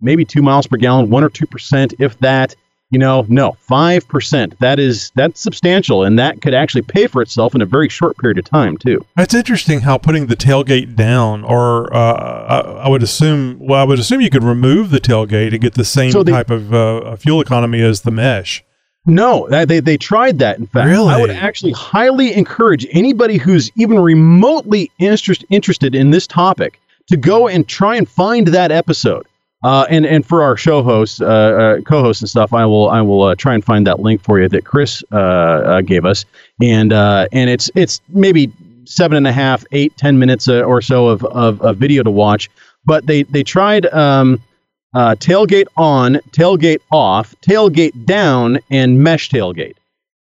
Speaker 5: maybe two miles per gallon, one or two percent, if that. You know, no, five percent. That is that's substantial, and that could actually pay for itself in a very short period of time too.
Speaker 4: It's interesting how putting the tailgate down, or uh, I, I would assume, well, I would assume you could remove the tailgate and get the same
Speaker 5: So they-
Speaker 4: type of uh, fuel economy as the mesh.
Speaker 5: No, they, they tried that. In fact,
Speaker 4: Really?
Speaker 5: I would actually highly encourage anybody who's even remotely interest, interested in this topic to go and try and find that episode. Uh, and and for our show hosts, uh, uh, co-hosts and stuff, I will I will uh, try and find that link for you that Chris uh, uh, gave us, and uh, and it's it's maybe seven and a half, eight, ten minutes uh, or so of, of, of video to watch. But they they tried um, uh, tailgate on, tailgate off, tailgate down, and mesh tailgate.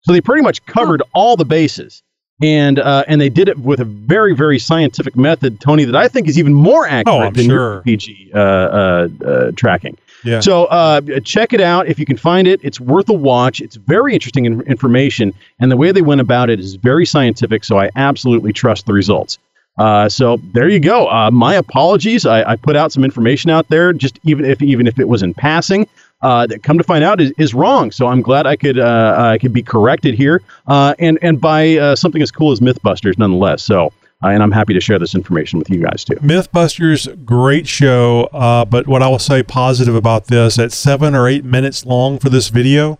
Speaker 5: So they pretty much covered all the bases, and uh, and they did it with a very very scientific method, Tony, that I think is even more accurate
Speaker 4: Oh,
Speaker 5: than
Speaker 4: sure.
Speaker 5: your PG uh, uh, uh, tracking.
Speaker 4: Yeah.
Speaker 5: So uh, check it out if you can find it. It's worth a watch. It's very interesting in- information, and the way they went about it is very scientific. So I absolutely trust the results. Uh, so there you go. Uh, my apologies. I, I put out some information out there, just even if even if it was in passing. Uh, that come to find out is, is wrong. So I'm glad I could uh, I could be corrected here, uh, and and by uh, something as cool as MythBusters, nonetheless. So and I'm happy to share this information with you guys too.
Speaker 4: Mythbusters, great show. But what I will say positive about this, at seven or eight minutes long for this video,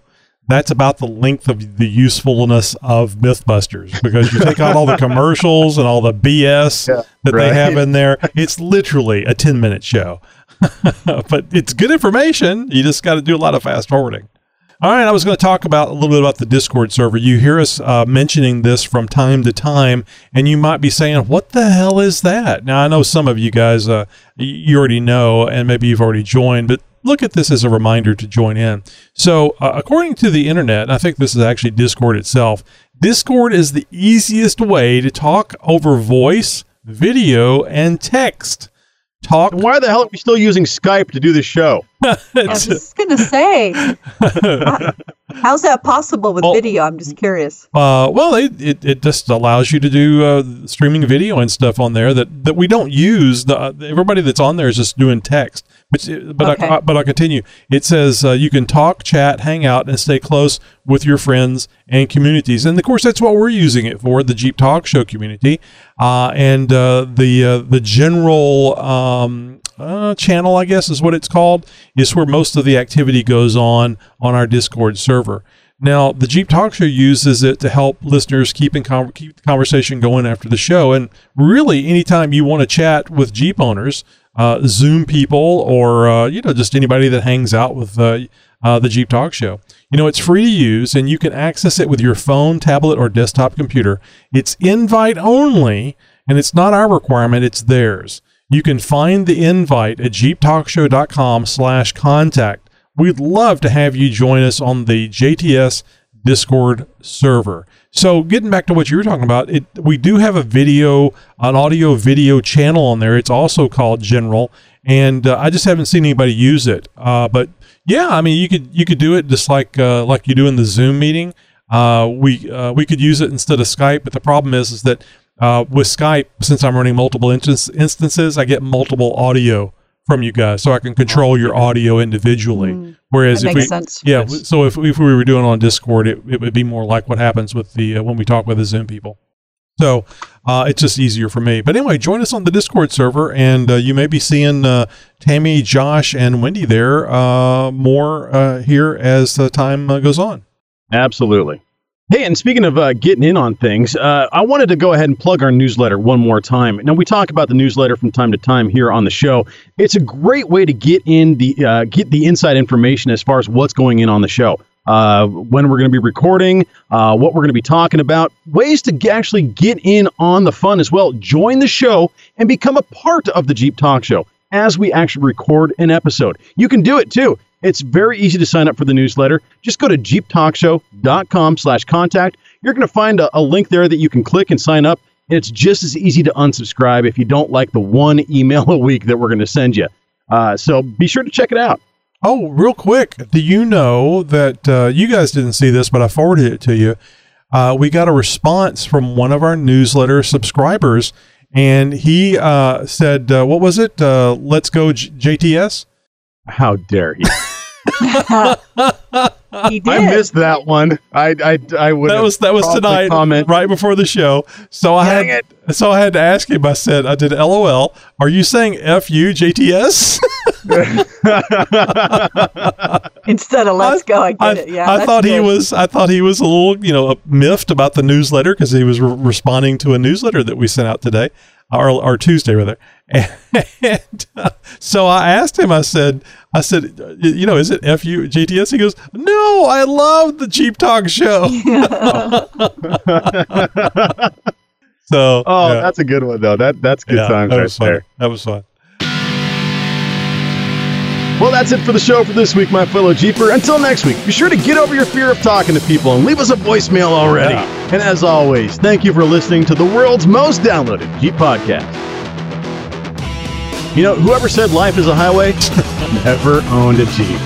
Speaker 4: that's about the length of the usefulness of MythBusters because you take out all the commercials and all the BS
Speaker 5: Yeah,
Speaker 4: that
Speaker 5: right.
Speaker 4: they have in there. It's literally a 10 minute show, <laughs> but it's good information. You just got to do a lot of fast forwarding. All right, I was going to talk about a little bit about the Discord server. You hear us uh, mentioning this from time to time, and you might be saying, "What the hell is that?" Now, I know some of you guys, uh, you already know, and maybe you've already joined, but look at this as a reminder to join in. So, uh, according to the internet, I think this is actually Discord itself. Discord is the easiest way to talk over voice, video, and text. Talk.
Speaker 5: Why the hell are we still using Skype to do the show? <laughs>
Speaker 3: I was just gonna say, <laughs> how- how's that possible with video? I'm just curious.
Speaker 4: Uh, well, it, it, it just allows you to do uh, streaming video and stuff on there that, that we don't use. The, uh, everybody that's on there is just doing text. But but
Speaker 25: Okay.
Speaker 4: I, but I'll continue. It says uh, you can talk, chat, hang out, and stay close with your friends and communities. And of course, that's what we're using it for the Jeep Talk Show community uh, and uh, the uh, the general um, uh, channel, I guess is what it's called, is where most of the activity goes on on our Discord server. Now, the Jeep Talk Show uses it to help listeners keep in con- keep the conversation going after the show. And really, anytime you want to chat with Jeep owners, uh, Zoom people, or uh, you know just anybody that hangs out with uh, uh, the Jeep Talk Show, you know it's free to use, and you can access it with your phone, tablet, or desktop computer. It's invite only, and it's not our requirement; it's theirs. You can find the invite at jeeptalkshow.com slash contact. We'd love to have you join us on the JTS Discord server. So getting back to what you were talking about, it we do have a video, an audio video channel on there. It's also called General, and uh, I just haven't seen anybody use it. Uh, but yeah, I mean, you could you could do it just like uh, like you do in the Zoom meeting. Uh, we uh, we could use it instead of Skype, but the problem is is that uh, with Skype, since I'm running multiple instance, instances, I get multiple audio from you guys, so I can control your audio individually. Whereas
Speaker 3: That
Speaker 4: if
Speaker 3: makes
Speaker 4: we,
Speaker 3: sense.
Speaker 4: yeah, so if, if we were doing it on Discord, it, it would be more like what happens with the uh, when we talk with the Zoom people. So uh, it's just easier for me. But anyway, join us on the Discord server, and uh, you may be seeing uh, Tammy, Josh, and Wendy there uh, more uh, here as the time uh, goes on.
Speaker 5: Absolutely. Hey, and speaking of uh, getting in on things, uh, I wanted to go ahead and plug our newsletter one more time. Now we talk about the newsletter from time to time here on the show. It's a great way to get in the uh, get the inside information as far as what's going in on the show, uh, when we're going to be recording, uh, what we're going to be talking about, ways to g- actually get in on the fun as well. Join the show and become a part of the Jeep Talk Show as we actually record an episode. You can do it too. It's very easy to sign up for the newsletter. Just go to jeeptalkshow.com slash contact. You're going to find a, a link there that you can click and sign up. And it's just as easy to unsubscribe if you don't like the one <laughs> email a week that we're going to send you. Uh, so be sure to check it out.
Speaker 4: Oh, real quick, do you know that uh, you guys didn't see this, but I forwarded it to you? Uh, we got a response from one of our newsletter subscribers, and he uh, said, uh, "What was it? Uh, Let's go J- JTS."
Speaker 5: How dare he?
Speaker 3: He
Speaker 5: I missed that one. I I, I would.
Speaker 4: that was that was tonight,
Speaker 5: Comment.
Speaker 4: right before the show. So I
Speaker 5: Dang
Speaker 4: had so I had to ask him. I said, "I did LOL. Are you saying F U JTS?" <laughs>
Speaker 3: Instead of let's go, I get
Speaker 4: I,
Speaker 3: it. Yeah,
Speaker 4: I
Speaker 3: that's
Speaker 4: thought he was. I thought he was a little, you know, miffed about the newsletter because he was re- responding to a newsletter that we sent out today, or, or Tuesday rather. And uh, <laughs> so I asked him. I said, I said, uh, you know, is it fu GTS? He goes, no, I love the Jeep Talk show. <laughs> <laughs> so,
Speaker 5: Oh,
Speaker 4: yeah.
Speaker 5: that's a good one though. That that's good
Speaker 4: Yeah,
Speaker 5: times
Speaker 4: that
Speaker 5: right
Speaker 4: was fun.
Speaker 5: there.
Speaker 4: That was fun.
Speaker 5: Well, that's it for the show for this week, my fellow Jeeper. Until next week, be sure to get over your fear of talking to people and leave us a voicemail already. And as always, thank you for listening to the world's most downloaded Jeep podcast. You know, whoever said life is a highway <laughs> never owned a Jeep.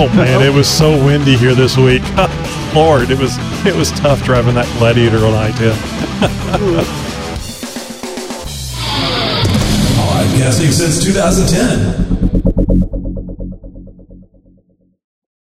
Speaker 4: Oh man, it was so windy here this week. <laughs> Lord, it was it was tough driving that Gladiator on I-10.
Speaker 25: Podcasting <laughs> since 2010.